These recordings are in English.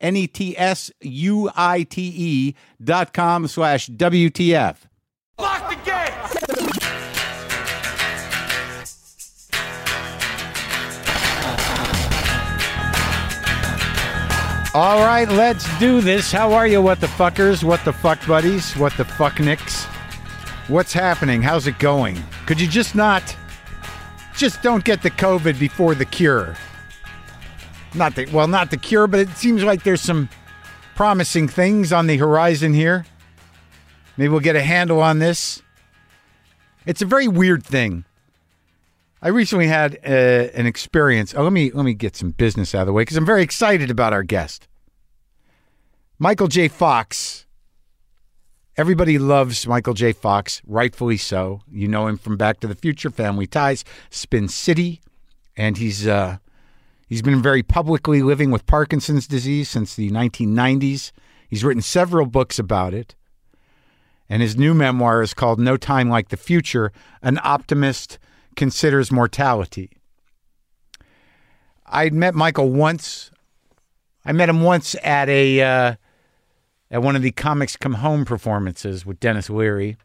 N E T S U I T E dot com slash WTF. Lock the gate! All right, let's do this. How are you, what the fuckers? What the fuck buddies? What the fuck nicks? What's happening? How's it going? Could you just not, just don't get the COVID before the cure? Not the, well, not the cure, but it seems like there's some promising things on the horizon here. Maybe we'll get a handle on this. It's a very weird thing. I recently had uh, an experience. Oh, let me let me get some business out of the way because I'm very excited about our guest, Michael J. Fox. Everybody loves Michael J. Fox, rightfully so. You know him from Back to the Future, Family Ties, Spin City, and he's uh, he's been very publicly living with Parkinson's disease since the 1990s. He's written several books about it, and his new memoir is called No Time Like the Future: An Optimist considers mortality. I'd met Michael once. I met him once at a uh, at one of the Comics Come Home performances with Denis Leary.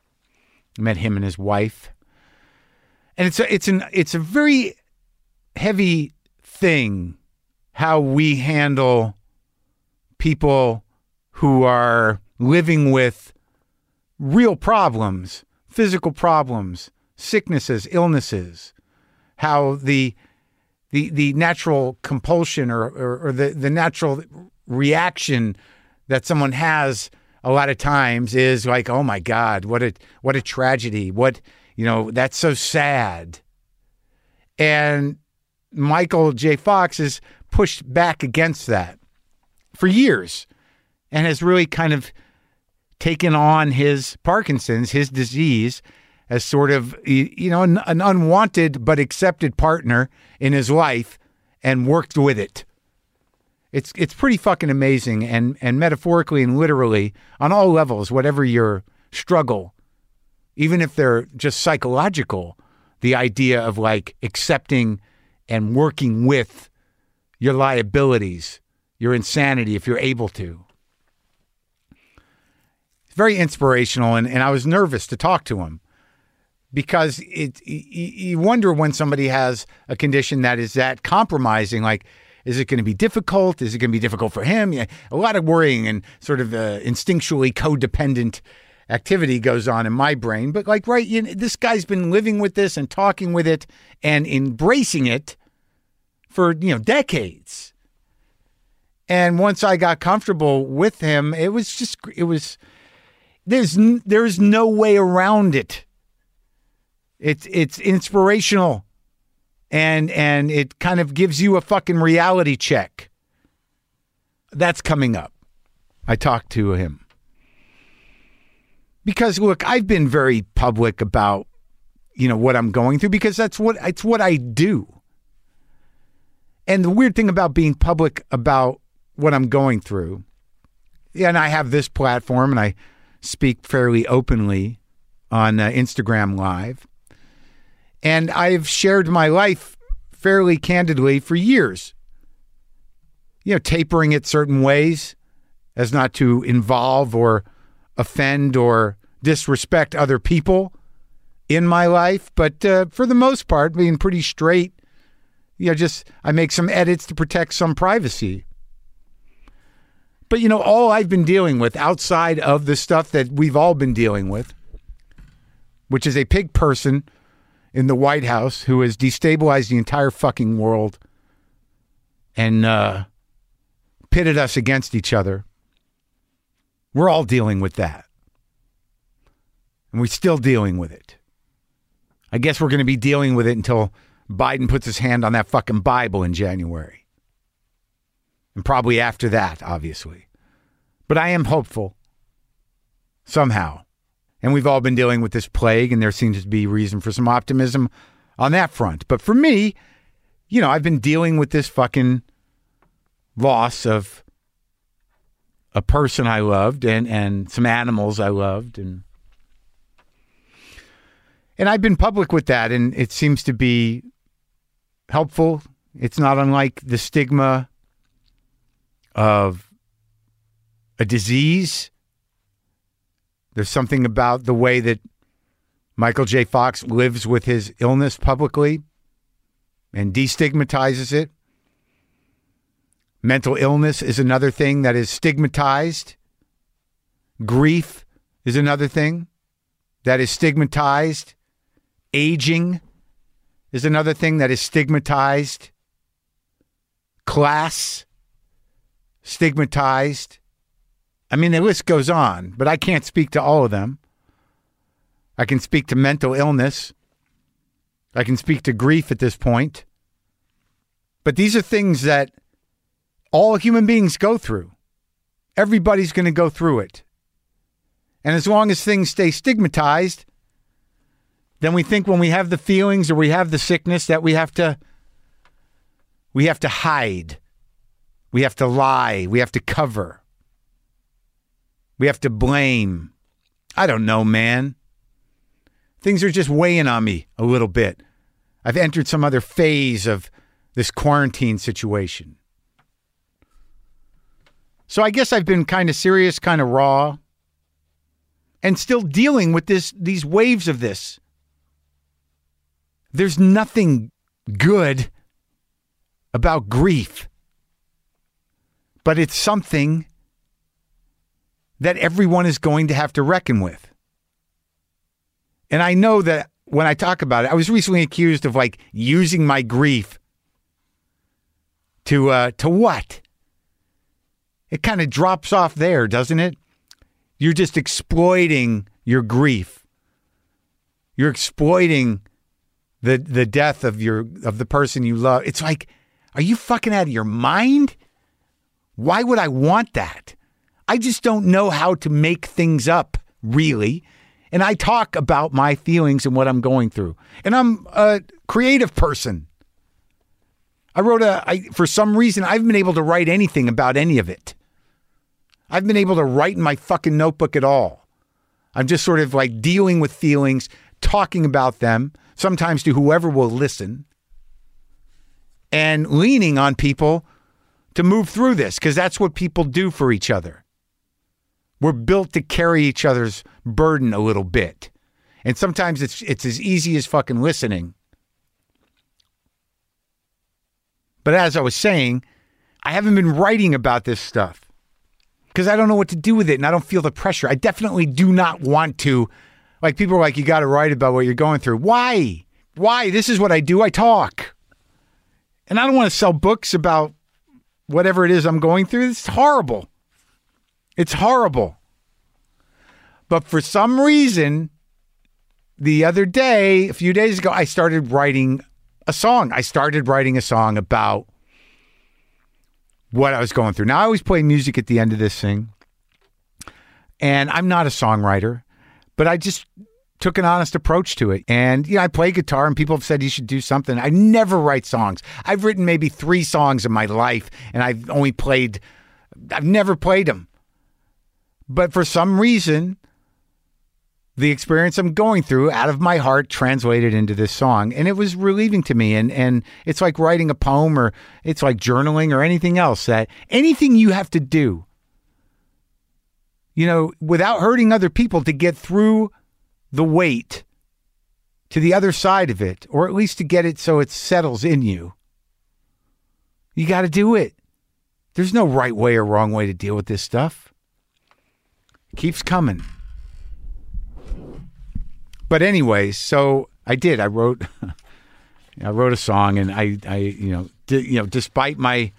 I met him and his wife, and it's a, it's an it's a very heavy thing how we handle people who are living with real problems, physical problems, sicknesses, illnesses, how the the the natural compulsion or, or, or the, the natural reaction that someone has a lot of times is like, oh my God, what a what a tragedy. What you know, that's so sad. And Michael J. Fox has pushed back against that for years and has really kind of taken on his Parkinson's, his disease, as sort of you know an, an, unwanted but accepted partner in his life and worked with it. It's it's pretty fucking amazing and and metaphorically and literally on all levels whatever your struggle even if they're just psychological the idea of like accepting and working with your liabilities your insanity if you're able to. It's very inspirational and, and I was nervous to talk to him because it you wonder when somebody has a condition that is that compromising like is it going to be difficult? Is it going to be difficult for him? Yeah, a lot of worrying and sort of uh, instinctually codependent activity goes on in my brain but like right you know, this guy's been living with this and talking with it and embracing it for you know decades and once i got comfortable with him it was just it was there's there's no way around it it's it's inspirational and and it kind of gives you a fucking reality check. That's coming up. I talked to him. Because look, I've been very public about you know what I'm going through because that's what it's what I do. And the weird thing about being public about what I'm going through, and I have this platform and I speak fairly openly on uh, Instagram Live. And I've shared my life fairly candidly for years. You know, tapering it certain ways as not to involve or offend or disrespect other people in my life, but uh, for the most part, being pretty straight. You know, just I make some edits to protect some privacy. But you know, all I've been dealing with outside of the stuff that we've all been dealing with, which is a pig person in the White House who has destabilized the entire fucking world and uh, pitted us against each other. We're all dealing with that. And we're still dealing with it. I guess we're going to be dealing with it until Biden puts his hand on that fucking Bible in January. And probably after that, obviously. But I am hopeful. Somehow. And we've all been dealing with this plague, and there seems to be reason for some optimism on that front. But for me, you know, I've been dealing with this fucking loss of a person I loved and, and some animals I loved and and I've been public with that and it seems to be helpful. It's not unlike the stigma of a disease. There's something about the way that Michael J. Fox lives with his illness publicly and destigmatizes it. Mental illness is another thing that is stigmatized. Grief is another thing that is stigmatized. Aging is another thing that is stigmatized. Class, stigmatized. I mean, the list goes on, but I can't speak to all of them. I can speak to mental illness. I can speak to grief at this point. But these are things that all human beings go through. Everybody's going to go through it. And as long as things stay stigmatized, then we think when we have the feelings or we have the sickness that we have to we have to hide. We have to lie, we have to cover. We have to blame. I don't know, man. Things are just weighing on me a little bit. I've entered some other phase of this quarantine situation. So I guess I've been kind of serious, kind of raw, and still dealing with this these waves of this. There's nothing good about grief. But it's something that everyone is going to have to reckon with. And I know that when I talk about it, I was recently accused of like using my grief to uh to what? It kind of drops off there, doesn't it? You're just exploiting your grief. You're exploiting the the death of your of the person you love. It's like, are you fucking out of your mind? Why would I want that? I just don't know how to make things up, really. And I talk about my feelings and what I'm going through. And I'm a creative person. I wrote a I for some reason I've been able to write anything about any of it. I've been able to write in my fucking notebook at all. I'm just sort of like dealing with feelings, talking about them, sometimes to whoever will listen, and leaning on people to move through this because that's what people do for each other. We're built to carry each other's burden a little bit. And sometimes it's it's as easy as fucking listening. But as I was saying, I haven't been writing about this stuff because I don't know what to do with it and I don't feel the pressure. I definitely do not want to. Like, people are like, you got to write about what you're going through. Why? Why? This is what I do. I talk. And I don't want to sell books about whatever it is I'm going through. It's horrible. It's horrible. But for some reason, the other day, a few days ago, I started writing a song. I started writing a song about what I was going through. Now, I always play music at the end of this thing, and I'm not a songwriter, but I just took an honest approach to it. And, you know, I play guitar, and people have said you should do something. I never write songs. I've written maybe three songs in my life, and I've only played, I've never played them. But for some reason, the experience I'm going through out of my heart translated into this song. And it was relieving to me. And, and it's like writing a poem or it's like journaling or anything else that anything you have to do, you know, without hurting other people to get through the weight to the other side of it, or at least to get it so it settles in you. You got to do it. There's no right way or wrong way to deal with this stuff. keeps coming. But anyway, so I did. I wrote I wrote a song and I I you know, di- you know, despite my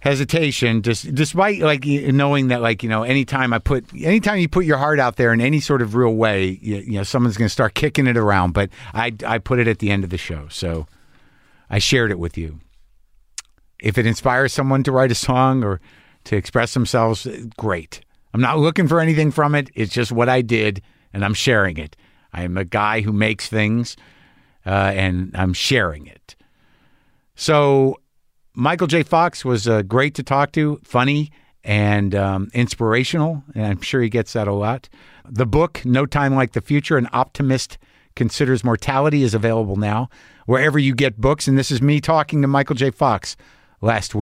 hesitation just despite like knowing that like you know anytime i put anytime you put your heart out there in any sort of real way you, you know someone's going to start kicking it around. But i i put it at the end of the show. So i shared it with you. If it inspires someone to write a song or to express themselves great. I'm not looking for anything from it. It's just what i did and i'm sharing it i'm a guy who makes things uh, and i'm sharing it so Michael J. Fox was uh, great to talk to, funny and um, inspirational, and I'm sure he gets that a lot. The book, No Time Like the Future, An Optimist Considers Mortality, is available now wherever you get books. And this is me talking to Michael J. Fox last week.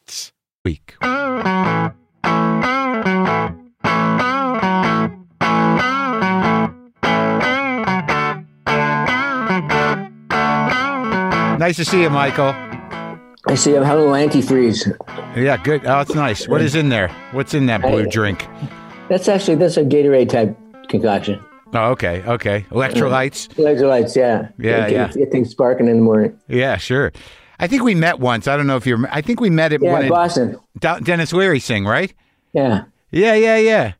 Week. Nice to see you, Michael. I see I have a hello antifreeze. Yeah, good. Oh, it's nice. What is in there? What's in that blue drink? That's actually that's a Gatorade type concoction. Oh, okay, okay. Electrolytes. Electrolytes, yeah. Yeah, get, yeah. Get things sparking in the morning. Yeah, sure. I think we met once. I don't know if you're. I think we met at Yeah, one Boston. De- Denis Leary sing, right? Yeah. Yeah, yeah, yeah.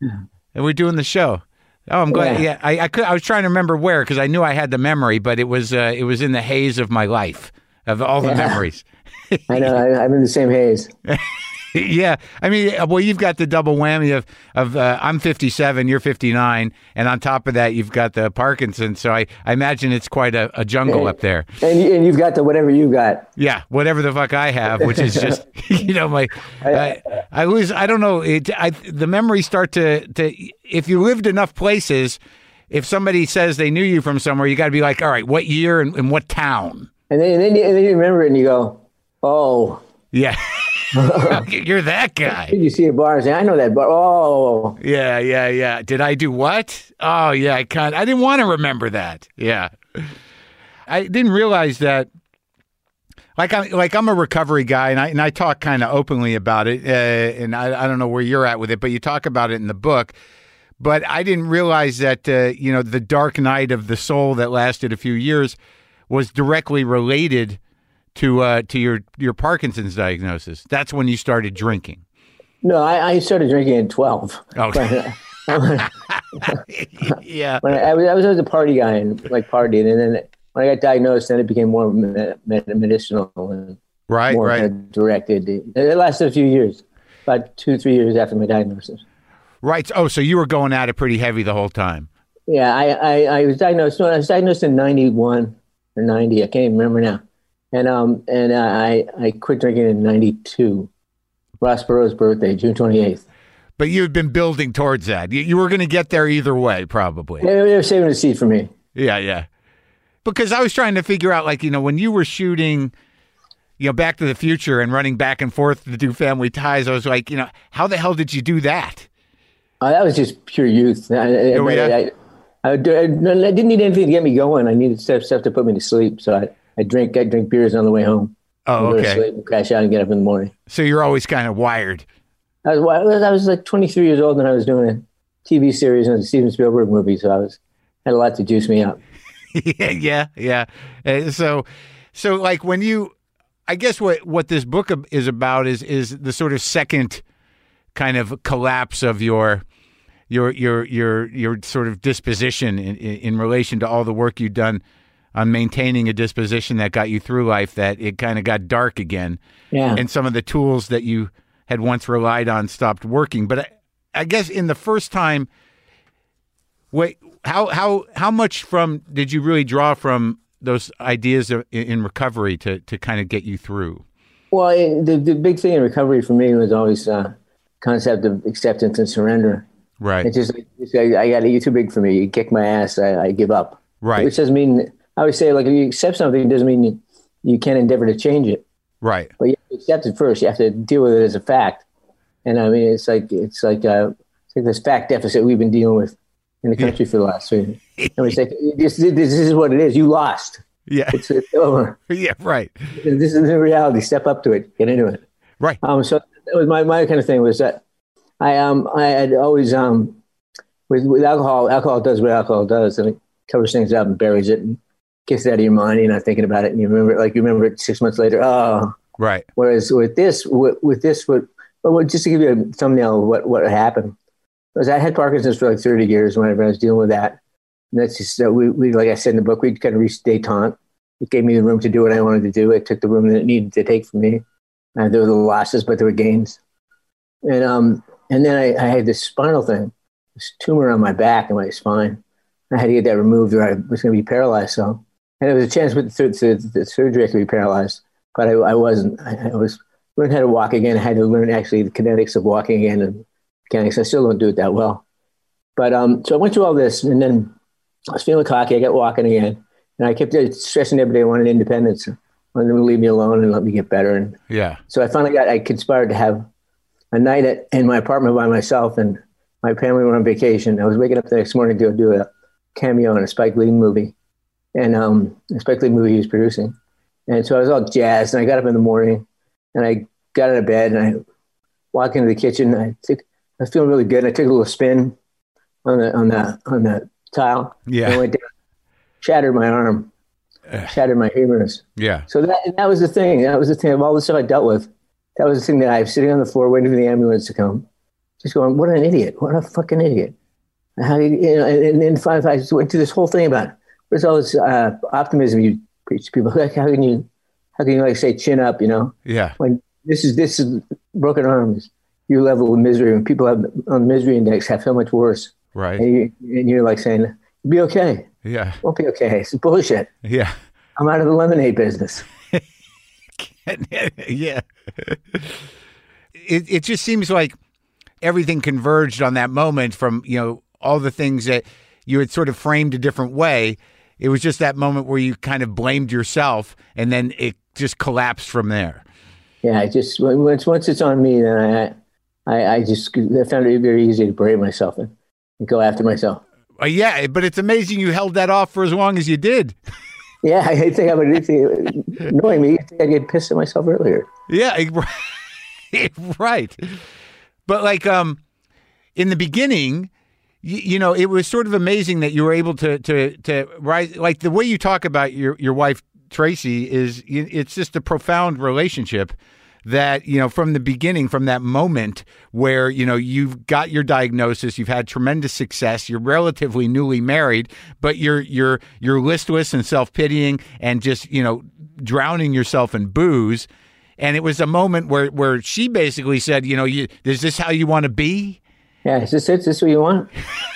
And we're doing the show. Oh, I'm glad. Yeah, Yeah. I, I could. I was trying to remember where because I knew I had the memory, but it was uh, it was in the haze of my life of all the Yeah. memories. I know. I, I'm in the same haze. yeah, I mean, uh, well, you've got the double whammy of of uh, I'm 57, you're 59, and on top of that, you've got the Parkinson. So I, I imagine it's quite a, a jungle Yeah. up there. And, and you've got the whatever you got. Yeah, whatever the fuck I have, which is just you know my I, I lose. I don't know. It I the memories start to to if you lived enough places. If somebody says they knew you from somewhere, you got to be like, all right, what year and, and what town? And then, and, then you, and then you remember it and you go, oh. Yeah, you're that guy. Did You see a bar and say, I know that bar. Oh. Yeah, yeah, yeah. Did I do what? Oh, yeah. I can't. I didn't want to remember that. Yeah, I didn't realize that. Like I'm like I'm a recovery guy, and I and I talk kind of openly about it. Uh, and I, I don't know where you're at with it, but you talk about it in the book. But I didn't realize that uh, you know the dark night of the soul that lasted a few years was directly related to uh, to your your Parkinson's diagnosis. That's when you started drinking. No, I, I started drinking at 12. Okay. when yeah. I, I, was, I was always a party guy and like partied. And then when I got diagnosed, then it became more med- med- medicinal and Right. more Right. kind of directed. It lasted a few years, about two, three years after my diagnosis. Right. Oh, so you were going at it pretty heavy the whole time. Yeah, I, I, I was diagnosed. No, I was diagnosed in '91 or '90. I can't even remember now. And um, and I, I quit drinking in '92. Ross Perot's birthday, June 28th. But you've been building towards that. You, you were going to get there either way, probably. They, they were saving a seat for me. Yeah, yeah. Because I was trying to figure out, like, you know, when you were shooting, you know, Back to the Future and running back and forth to do Family Ties, I was like, you know, how the hell did you do that? Uh, that was just pure youth. I, I, Oh. I, I, I, didn't need anything to get me going. I needed stuff, stuff to put me to sleep. So I, drink I drink beers on the way home. Oh, go to okay. sleep and crash out and get up in the morning. So you're always kind of wired. I was, I was like 23 years old and I was doing a TV series and a Steven Spielberg movie. So I was had a lot to juice me up. yeah, yeah. Uh, so, so like when you, I guess what what this book is about is is the sort of second kind of collapse of your your your your your sort of disposition in, in relation to all the work you've done on maintaining a disposition that got you through life that it kind of got dark again Yeah. and some of the tools that you had once relied on stopped working but I, I guess in the first time wait how how how much from did you really draw from those ideas of, in, in recovery to to kind of get you through Well, it, the the big thing in recovery for me was always uh, concept of acceptance and surrender. right It's just, it's, I, I got you're too big for me. You kick my ass, I, I give up. right Which doesn't mean I always say like if you accept something, it doesn't mean you, you can't endeavor to change it. right But you have to accept it first. You have to deal with it as a fact. And I mean, it's like it's like uh, it's like this fact deficit we've been dealing with in the country for the last three. And it's like this, this is what it is. You lost. yeah It's, it's over. yeah right This is the reality. Step up to it. Get into it. right Um, so that was my, my kind of thing was that I um I had always um with with alcohol alcohol does what alcohol does and it covers things up and buries it and gets it out of your mind. You're not thinking about it and you remember it like you remember it six months later. Oh, right whereas with this with, with this what well, just to give you a thumbnail of what what happened was I had Parkinson's for like 30 years whenever I was dealing with that. And that's just uh, we, we like I said in the book we kind of reached detente. It gave me the room to do what I wanted to do. It took the room that it needed to take from me. Uh, there were the losses, but there were gains. And um, and then I, I had this spinal thing, this tumor on my back and my spine. I had to get that removed, or I was going to be paralyzed. So, and there was a chance with the, the, the surgery I could be paralyzed, but I, I wasn't. I, I was learned how to walk again. I had to learn actually the kinetics of walking again and mechanics. I still don't do it that well, but um, so I went through all this, and then I was feeling cocky. I got walking again, and I kept stressing every day I wanted independence. I wanted them to leave me alone and let me get better. And yeah so I finally got, I conspired to have a night at, in my apartment by myself and my family were on vacation. I was waking up the next morning to go do a cameo in a Spike Lee movie and um, Spike Lee movie he was producing. And so I was all jazzed and I got up in the morning and I got out of bed and I walked into the kitchen. I took, I was feeling really good. And I took a little spin on the, on the, on the tile. And I yeah went down, shattered my arm, shattered my humerus. yeah So that that was the thing. That was the thing of all the stuff I dealt with. That was the thing that I was sitting on the floor waiting for the ambulance to come, just going, "What an idiot! What a fucking idiot!" How you, you know? And, and then finally, I just went through this whole thing about where's always uh, optimism you preach to people. Like, how can you, how can you like say chin up? You know, yeah when this is this is broken arms, your level of misery. When people have on the misery index have so much worse, right and, you, and you're like saying, "Be okay." yeah Won't be okay. It's bullshit. yeah I'm out of the lemonade business. yeah. It it just seems like everything converged on that moment from, you know, all the things that you had sort of framed a different way. It was just that moment where you kind of blamed yourself and then it just collapsed from there. Yeah, I just once once it's on me, then I I, I just I found it very easy to brave myself and, and go after myself. Uh, yeah, but it's amazing you held that off for as long as you did. Yeah, I think I would knowing me, I think I'd get pissed at myself earlier. Yeah, right. But like um in the beginning, you, know, it was sort of amazing that you were able to to to rise like the way you talk about your your wife Tracy is it's just a profound relationship that you know from the beginning from that moment where you know you've got your diagnosis you've had tremendous success you're relatively newly married but you're you're you're listless and self-pitying and just you know drowning yourself in booze. And it was a moment where where she basically said you know you is this how you want to be Yeah, is this it? Is this what you want?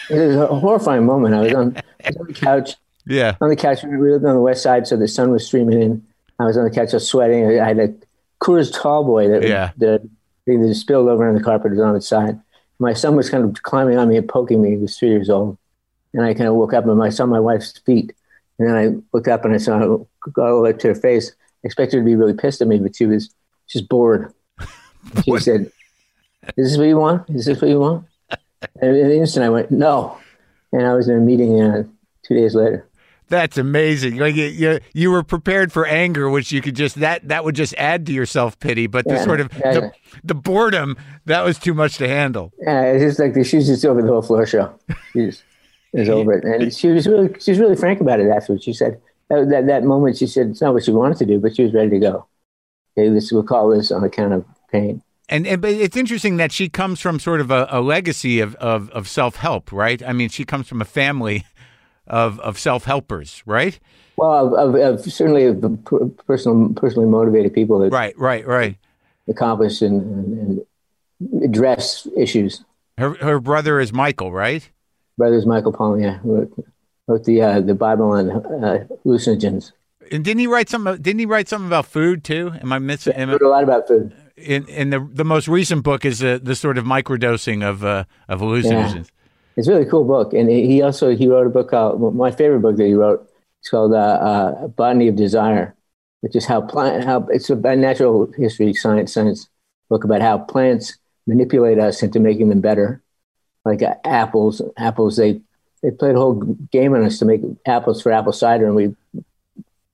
It was a horrifying moment. I was on, I was on the couch, yeah on the couch. We lived on the west side, so the sun was streaming in. I was on the couch, I was sweating. I had a Coors Tall Boy that Yeah. the thing that spilled over on the carpet was on its side. My son was kind of climbing on me and poking me. He was three years old, and I kind of woke up and I saw my wife's feet. And then I looked up and I saw her the way to her face. I expected her to be really pissed at me, but she was just bored. She said, "Is this what you want? Is this what you want?" And in an instant, I went, "No," and I was in a meeting uh, two days later. That's amazing. Like you, you, you were prepared for anger, which you could just that that would just add to your self pity. But the Yeah, sort of yeah, the, yeah. the boredom that was too much to handle. Yeah, it's just like the, she's just over the whole floor show. She's is over it, and she was really she was really frank about it afterwards. She said that, that that moment she said it's not what she wanted to do, but she was ready to go. okay, this we'll call this on account of pain. And, and but it's interesting that she comes from sort of a, a legacy of, of, of self help, right? I mean, she comes from a family of of self helpers, right? Well, of, of, of certainly of the personal, personally motivated people that Right, right, right. accomplish and, and, and address issues. Her her brother is Michael, right? Brothers Michael Pollan, yeah, wrote, wrote the uh, the Bible on uh, hallucinogens. And didn't he write some? Didn't he write something about food too? Am I missing? Am I, Wrote a lot about food. In in the the most recent book is uh, the sort of microdosing of uh, of hallucinogens. It's a really cool book, and he also he wrote a book called my favorite book that he wrote. It's called uh, uh, Botany of Desire, which is how plant how it's a natural history science science book about how plants manipulate us into making them better. Like uh, apples, apples they they played a whole game on us to make apples for apple cider, and we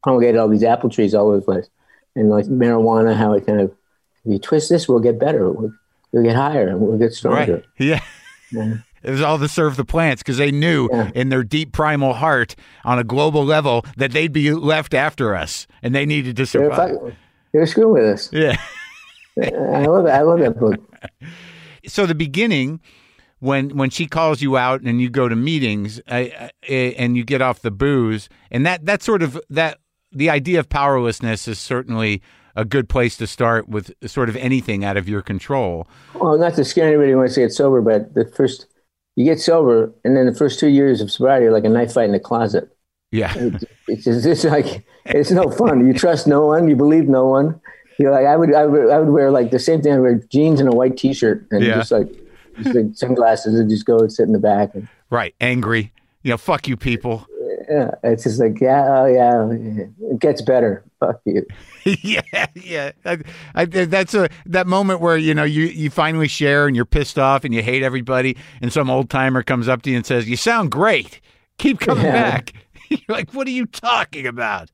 promulgated all these apple trees all over the place. And like marijuana, how it kind of if you twist this, we'll get better. We'll, we'll get higher, and we'll get stronger. Right? Yeah. Yeah. It was all to serve the plants because they knew Yeah. in their deep primal heart, on a global level, that they'd be left after us, and they needed to They're, survive. they're screwing with us. Yeah. I love it. I love that book. so the beginning when when she calls you out and you go to meetings I, I, eh, and you get off the booze and that that sort of that the idea of powerlessness is certainly a good place to start with sort of anything out of your control Well, not to scare anybody who wants to get sober, but the first you get sober, and then the first two years of sobriety are like a knife fight in the closet. yeah It's just it's like it's no fun. You trust no one. You believe no one. You're like I would I would I would wear like the same thing. I wear jeans and a white T-shirt and Yeah. just like just like sunglasses and just go and sit in the back. And, right angry you know fuck you people yeah, it's just like yeah, oh yeah, it gets better. Fuck you. yeah, yeah. I, I, that's a that moment where you know you you finally share and you're pissed off and you hate everybody, and some old timer comes up to you and says, "You sound great. Keep coming Yeah. back." you're like, "What are you talking about?"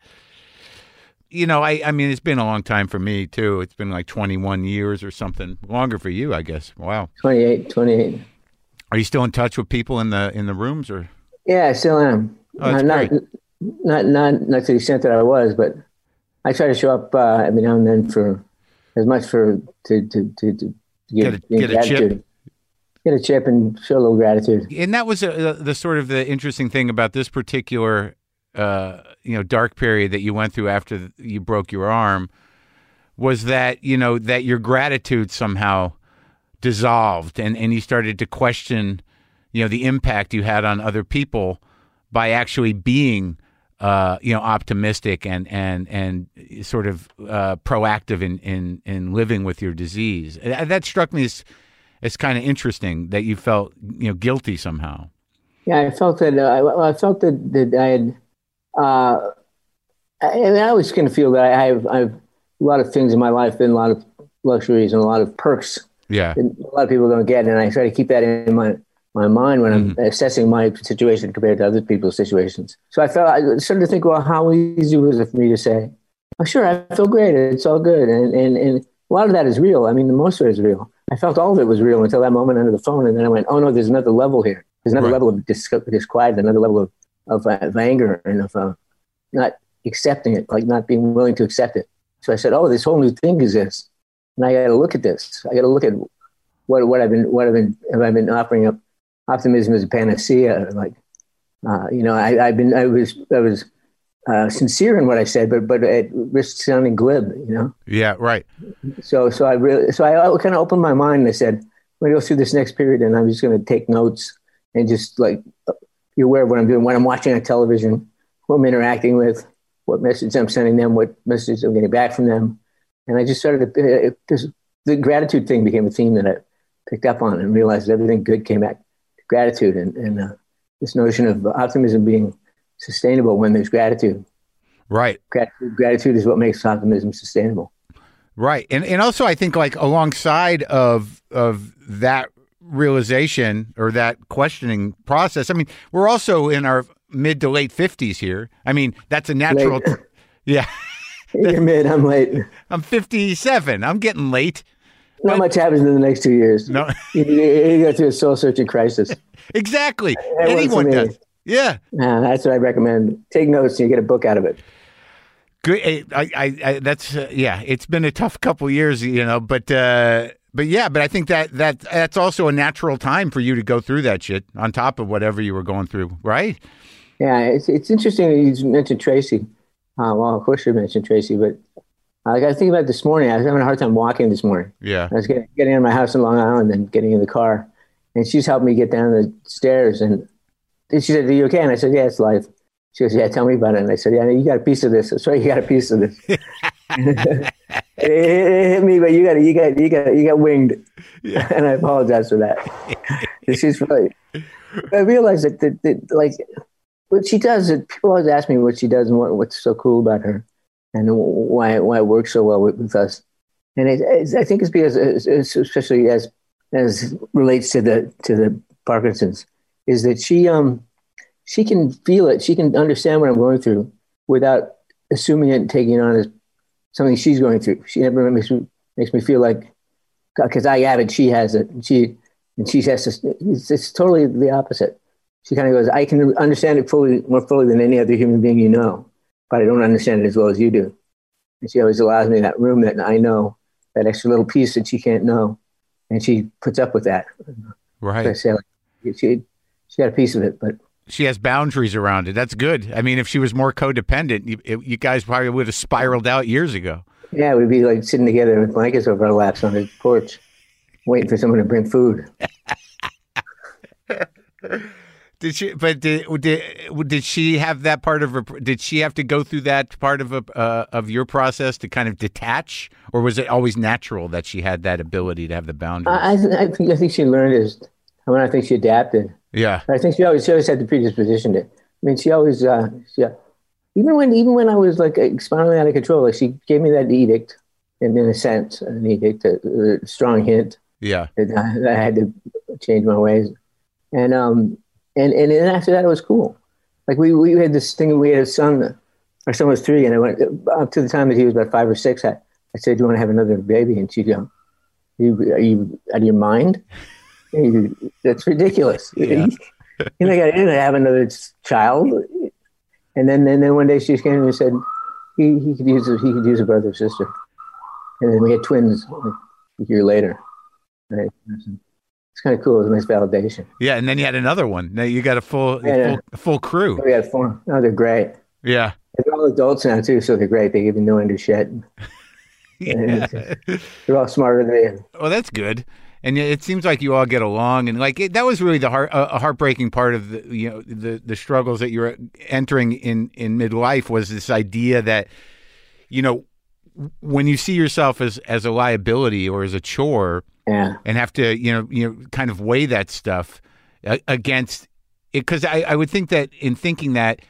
You know, I I mean, it's been a long time for me too. It's been like 21 years or something longer for you, I guess. Wow. 28, 28. Are you still in touch with people in the in the rooms or? Yeah, I still am. Oh, not, great. not not not to the extent that I was, but I try to show up uh, every now and then for as much for to to to, to Get a- get a chip? get a chip, and show a little gratitude. and that was uh the sort of the interesting thing about this particular uh, you know dark period that you went through after you broke your arm was that you know that your gratitude somehow dissolved and and you started to question you know the impact you had on other people by actually being uh, you know optimistic and and and sort of uh, proactive in, in in living with your disease that struck me as as kind of interesting that you felt you know guilty somehow Yeah, I felt that. Uh, I, I felt that that I had. Uh, I, and I always kind of feel that I have I have a lot of things in my life and a lot of luxuries and a lot of perks yeah a lot of people don't get, and I try to keep that in my my mind when I'm assessing my situation compared to other people's situations. So I felt I started to think, well, how easy was it for me to say, "Oh, sure, I feel great, it's all good," and and and a lot of that is real. I mean, the most of it is real. I felt all of it was real until that moment under the phone, and then I went, "Oh no, there's another level here. There's another Right. level of dis- disquiet, another level of of, uh, of anger, and of uh, not accepting it, like not being willing to accept it." So I said, "Oh, this whole new thing exists, and I got to look at this. I got to look at what what I've been what I've been have I been offering up optimism is a panacea like uh, you know I, I've been I was I was uh, sincere in what I said but but at risk sounding glib you know? Yeah right. So so I really so I kind of opened my mind and I said I'm gonna go through this next period and I'm just gonna take notes and just like be aware of what I'm doing when I'm watching on television who I'm interacting with what message I'm sending them what message I'm getting back from them. And I just started to uh, it, this, the gratitude thing became a theme that I picked up on and realized everything good came back gratitude and, and uh, this notion of optimism being sustainable when there's gratitude. right Gratitude, gratitude is what makes optimism sustainable. Right. And and also I think like alongside of of that realization or that questioning process, I mean, we're also in our mid to late 50s here. I mean, that's a natural Late. Yeah. You're mid, I'm late. I'm 57. I'm getting late. Not much happens in the next two years. No. You, you, go through a soul searching crisis. exactly. That Anyone does. Yeah. Uh, that's what I recommend. Take notes and you get a book out of it. good. I, I, I that's uh, yeah. It's been a tough couple years, you know, but uh, but yeah, but I think that that that's also a natural time for you to go through that shit on top of whatever you were going through, right? Yeah, it's it's interesting that you mentioned Tracy. Uh, well, of course you mentioned Tracy, but I got to think about this morning. I was having a hard time walking this morning. Yeah, I was getting, getting out of my house in Long Island and getting in the car, and she's helped me get down the stairs. And she said, "Are you okay?" And I said, "Yeah, it's life." She goes, "Yeah, tell me about it." And I said, "Yeah, you got a piece of this. That's right, you got a piece of this." it, it, hit me, but you got you got you got you got winged, yeah. and I apologize for that. she's really. I realized that, that, that like what she does. People always ask me what she does and what, what's so cool about her, and why why it works so well with, with us. And it, I think it's because, especially as as relates to the to the Parkinson's, is that she um she can feel it. She can understand what I'm going through without assuming it and taking it on as something she's going through. She never makes me makes me feel like because I have it, she has it, and she and she has to. It's, it's totally the opposite. She kind of goes, I can understand it fully, more fully than any other human being you know, but I don't understand it as well as you do. And she always allows me that room that I know, that extra little piece that she can't know, and she puts up with that. Right. So I say, like, she she got a piece of it, but she has boundaries around it. That's good. I mean, if she was more codependent, you, you guys probably would have spiraled out years ago. Yeah, we'd be like sitting together with blankets over our laps on the porch, waiting for someone to bring food. did she? But did, did did she have that part of her? Did she have to go through that part of a, uh, of your process to kind of detach, or was it always natural that she had that ability to have the boundaries? I, I think I think she learned is. I mean, I think she adapted. Yeah, I think she always she always had the predisposition to. I mean, she always uh, she, even when even when I was like spiraling out of control, like she gave me that edict, and in a sense, an edict, a, a strong hint. Yeah, that I, that I, had to change my ways, and um and and then after that it was cool. Like we we had this thing. We had a son. Our son was three, and I went up to the time that he was about five or six. I, I said, "Do you want to have another baby?" And go, "Are you, are you out of your mind?" That's ridiculous. Yeah. you know, I didn't have another child. And then, and then one day she came and said he, he could use a, he could use a brother or sister. And then we had twins a year later. Right? It's kind of cool. It was a nice validation. Yeah, and then you had another one. Now you got a full yeah, full, a full crew. We had four. Oh, they're great. Yeah. They're all adults now too, so they're great. They even know under shit. yeah. They're all smarter than me. Well, that's good and it seems like you all get along and like it, that was really the heart a heartbreaking part of the you know the the struggles that you were entering in in midlife was this idea that you know when you see yourself as as a liability or as a chore yeah. and have to you know you know kind of weigh that stuff against it because I, I would think that in thinking that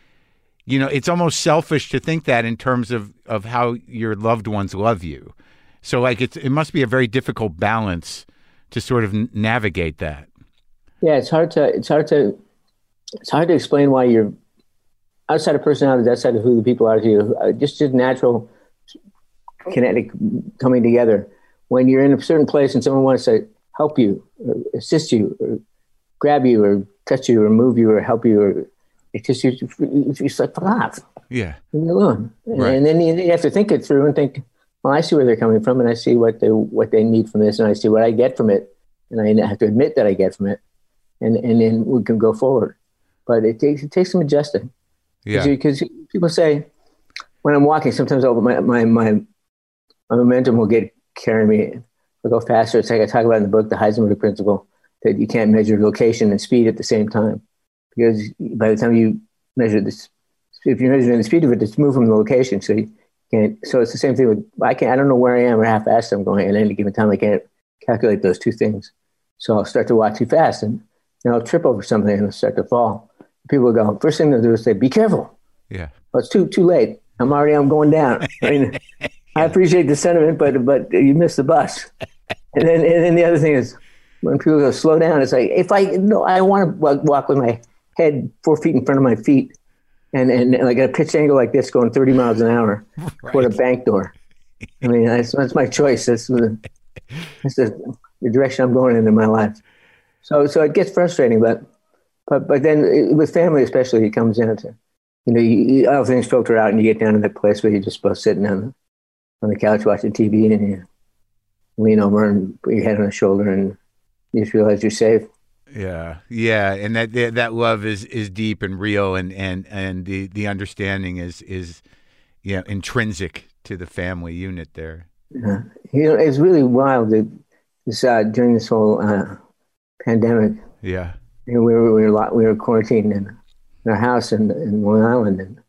you know it's almost selfish to think that in terms of of how your loved ones love you so like it's it must be a very difficult balance to sort of navigate that? Yeah, it's hard to it's hard to it's hard to explain why you're outside of personality, outside of who the people are to you. Uh, just just natural kinetic coming together. When you're in a certain place and someone wants to help you, or assist you, or grab you, or touch you, or move you, or help you, or it's just you. it's just like fuck off. Yeah, leave me alone. Right. And then you have to think it through and think well, I see where they're coming from, and I see what they what they need from this, and I see what I get from it, and I have to admit that I get from it, and and then we can go forward. But it takes it takes some adjusting. Yeah. Because people say when I'm walking, sometimes I'll, my my my my momentum will get carry me. I'll go faster. It's like I talk about in the book, the Heisenberg principle, that you can't measure location and speed at the same time, because by the time you measure this, if you're measuring the speed of it, it's moved from the location. So you, can't. So it's the same thing with I can't. I don't know where I am or how fast I'm going at any given time. I can't calculate those two things. So I'll start to walk too fast and then I'll trip over something and I'll start to fall. People will go. First thing they'll do is say, "Be careful." Yeah. Well, it's too too late. I'm already. I'm going down. I, mean, I appreciate the sentiment, but but you missed the bus. And then and then the other thing is when people go slow down. It's like if I no, I want to walk with my head four feet in front of my feet and, and, and like a pitch angle like this going 30 miles an hour right. toward a bank door. I mean, that's, that's my choice. That's, the, that's the, the direction I'm going in in my life. So, so it gets frustrating, but, but, but then it, with family especially, it comes down to, you know, you, all things filter out, and you get down to the place where you're just both sitting on the on the couch watching TV, and you lean over and put your head on his shoulder, and you just realize you're safe. Yeah, yeah, and that that love is is deep and real, and and and the the understanding is is yeah intrinsic to the family unit there. Yeah. You know, it's really wild that this uh, during this whole uh, pandemic. Yeah, you know, we were we were we were quarantined in, in our house in, in Long Island, and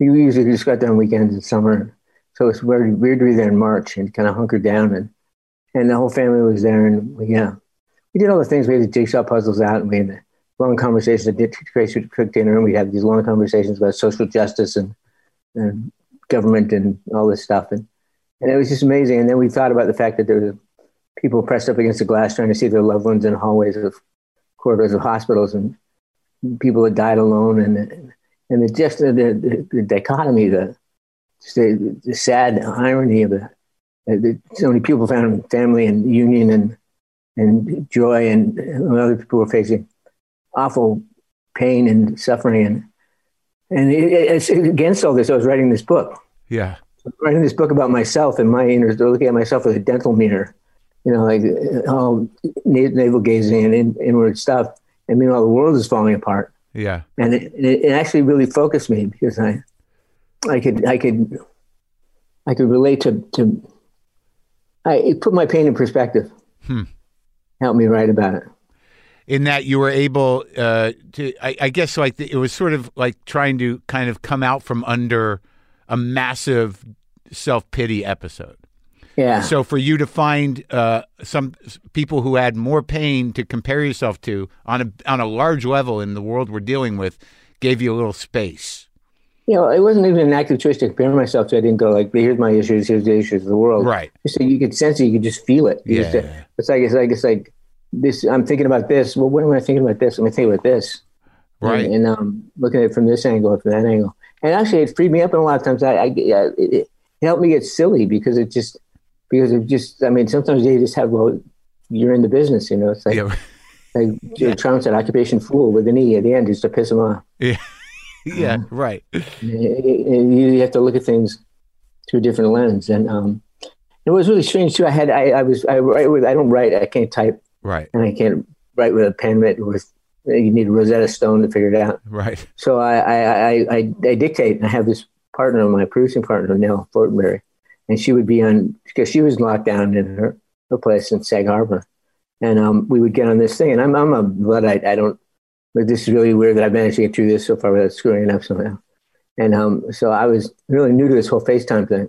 we usually just got there on weekends in summer. So it's weird, weird to be there in March and kind of hunker down, and and the whole family was there, and we, yeah, we did all the things. We had the jigsaw puzzles out, and we had long conversations. At Tracy would cook dinner, and we had these long conversations about social justice and, and government and all this stuff, and and it was just amazing. And then we thought about the fact that there were people pressed up against the glass trying to see their loved ones in hallways of corridors of hospitals, and people had died alone, and and the just the, the, the dichotomy, the, the the sad irony of it. That so many people found family and union and and joy, and, and other people were facing awful pain and suffering, and and it, it's against all this. I was writing this book. Yeah, writing this book about myself and my inner, looking at myself with a dental mirror, you know, like uh, all navel gazing and in, inward stuff. And meanwhile, the world is falling apart. Yeah, and it, it, actually really focused me because I, I could, I could, I could relate to to. I it put my pain in perspective. Hmm. Helped me write about it. In that you were able uh, to, I, I guess, like the, it was sort of like trying to kind of come out from under a massive self pity episode. Yeah. So for you to find uh, some people who had more pain to compare yourself to on a on a large level in the world we're dealing with, gave you a little space. You know, it wasn't even an active choice to compare myself to. I didn't go like, "Here's my issues. Here's the issues of the world." Right. So you could sense it. You could just feel it. You yeah. Just, it's like it's like it's like this. I'm thinking about this. Well, what am I thinking about this? I'm thinking about this. Right. And, and um, looking at it from this angle, from that angle, and actually, it freed me up. And a lot of times, I, I it, it helped me get silly because it just because it just. I mean, sometimes they just have well, you're in the business, you know. It's like Yeah. like yeah. Trump said, occupation fool with an e at the end just to piss him off. Yeah. yeah. Right. And you have to look at things through a different lens, and um, it was really strange too. I had I, I was I write with I don't write. I can't type. Right. And I can't write with a pen. With you need a Rosetta Stone to figure it out. Right. So I I, I, I, I dictate, and I have this partner, my producing partner, Nelle Fortenberry, and she would be on because she was locked down in her, her place in Sag Harbor, and um, we would get on this thing, and I'm I'm a luddite. I don't. But this is really weird that I managed to get through this so far without screwing it up somehow. And um, so I was really new to this whole FaceTime thing.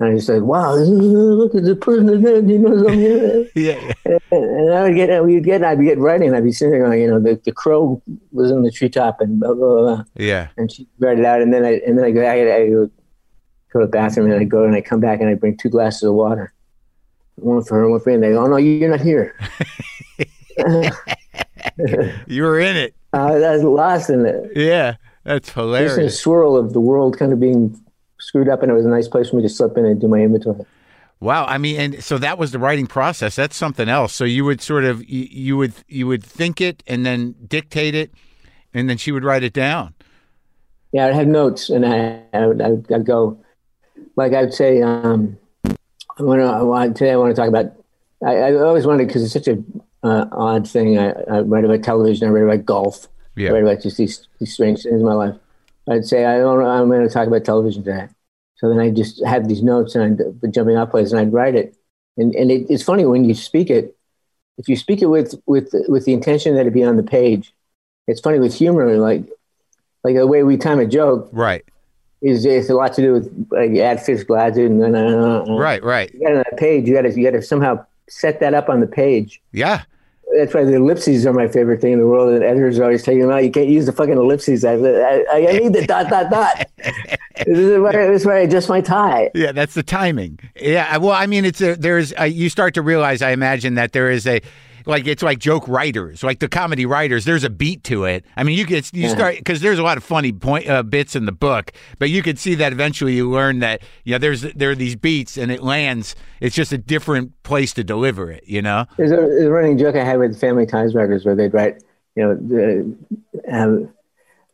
And I just said, wow, look at the person that knows I'm here. yeah. And, and I would get, we'd get, I'd be getting writing, and I'd be sitting there going, you know, the, the crow was in the treetop and blah, blah, blah. Yeah. And she read it out. And then I, and then I go, I, I go, to the bathroom and I go and I come back and I bring two glasses of water. One for her one for me. And they go, oh, no, you're not here. you were in it. I was lost in it. Yeah. That's hilarious. Just in a swirl of the world kind of being screwed up, and it was a nice place for me to slip in and do my inventory. Wow, I mean, and so that was the writing process. That's something else. So you would sort of you, you would you would think it and then dictate it, and then she would write it down. Yeah, I'd have notes, and I, I would I'd, I'd go, like I'd say, um, I want to I want today I want to talk about. I, I always wanted because it's such a uh, odd thing. I, I write about television. I write about golf. Yeah. I write about just these these strange things in my life. I'd say I don't, I'm going to talk about television today. So then I just have these notes and I'd be jumping off places and I'd write it. And and it, it's funny when you speak it. If you speak it with with with the intention that it be on the page, it's funny with humor. Like like the way we time a joke Right. is it's a lot to do with like add physical attitude and then uh, uh, Right. Right. You got on that page. You got to you got to somehow set that up on the page. Yeah. That's why the ellipses are my favorite thing in the world. And editors are always telling them, "No, you can't use the fucking ellipses. I, I, I need the dot dot dot. this, is where, this is where I adjust my tie." Yeah, that's the timing. Yeah, well, I mean, it's a, there's a, you start to realize, I imagine that there is a like it's like joke writers, like the comedy writers. There's a beat to it. I mean, you get you start because there's a lot of funny point uh, bits in the book, but you could see that eventually you learn that you know there's there are these beats and it lands. It's just a different place to deliver it. You know. There's a, there's a running joke I had with Family Ties writers where they'd write, you know, the, um,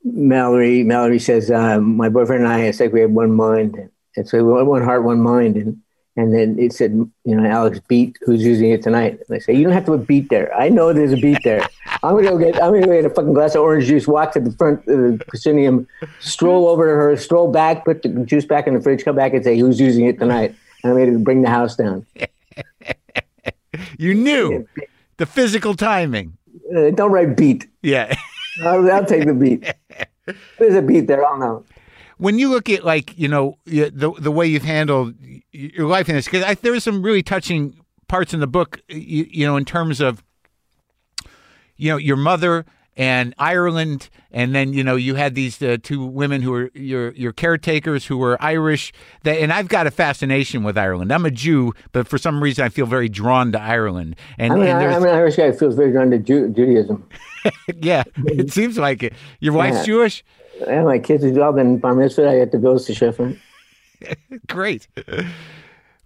Mallory Mallory says, uh, "My boyfriend and I, it's like we have one mind." And so we one heart, one mind, and and then it said, you know, Alex beat who's using it tonight. And I say, you don't have to put beat there. I know there's a beat there. I'm gonna go get I'm gonna go get a fucking glass of orange juice, walk to the front of the proscenium, stroll over to her, stroll back, put the juice back in the fridge, come back and say, who's using it tonight? And I'm gonna bring the house down. you knew the physical timing. Uh, don't write beat. Yeah. I'll, I'll take the beat. There's a beat there. I'll know when you look at like you know the the way you've handled your life in this, because there are some really touching parts in the book, you, you, know, in terms of you know your mother and Ireland, and then you know you had these uh, two women who were your your caretakers who were Irish. That and I've got a fascination with Ireland. I'm a Jew, but for some reason I feel very drawn to Ireland. And, I'm, an, and I'm an Irish guy who feels very drawn to Jew, Judaism. yeah, it seems like it. Your wife's yeah. Jewish. Yeah, my kids are all been bar mitzvah. I got to go to shift. Great.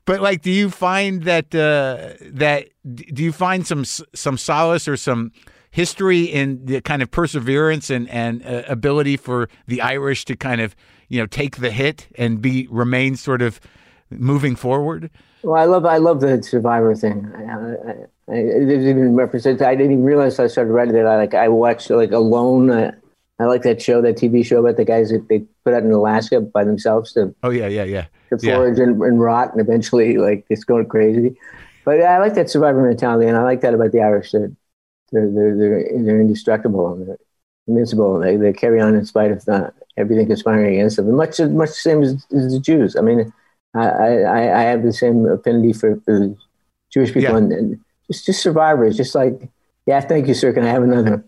But like, do you find that uh, that do you find some some solace or some history in the kind of perseverance and and uh, ability for the Irish to kind of you know take the hit and be remain sort of moving forward? Well, I love I love the survivor thing. I, I, I, it even represents. I didn't even realize I started writing that. I like I watched like Alone. Uh, I like that show, that TV show about the guys that they put out in Alaska by themselves to. Oh yeah, yeah, yeah. To forage yeah. and, and, rot and eventually like it's going crazy. But I like that survivor mentality, and I like that about the Irish. They're they're they're, they're, they're indestructible and they're invincible. They they carry on in spite of everything conspiring against them. Much much the same as, as the Jews. I mean, I, I I have the same affinity for, for Jewish people yeah. and, and just just survivors. Just like yeah, thank you, sir. Can I have another?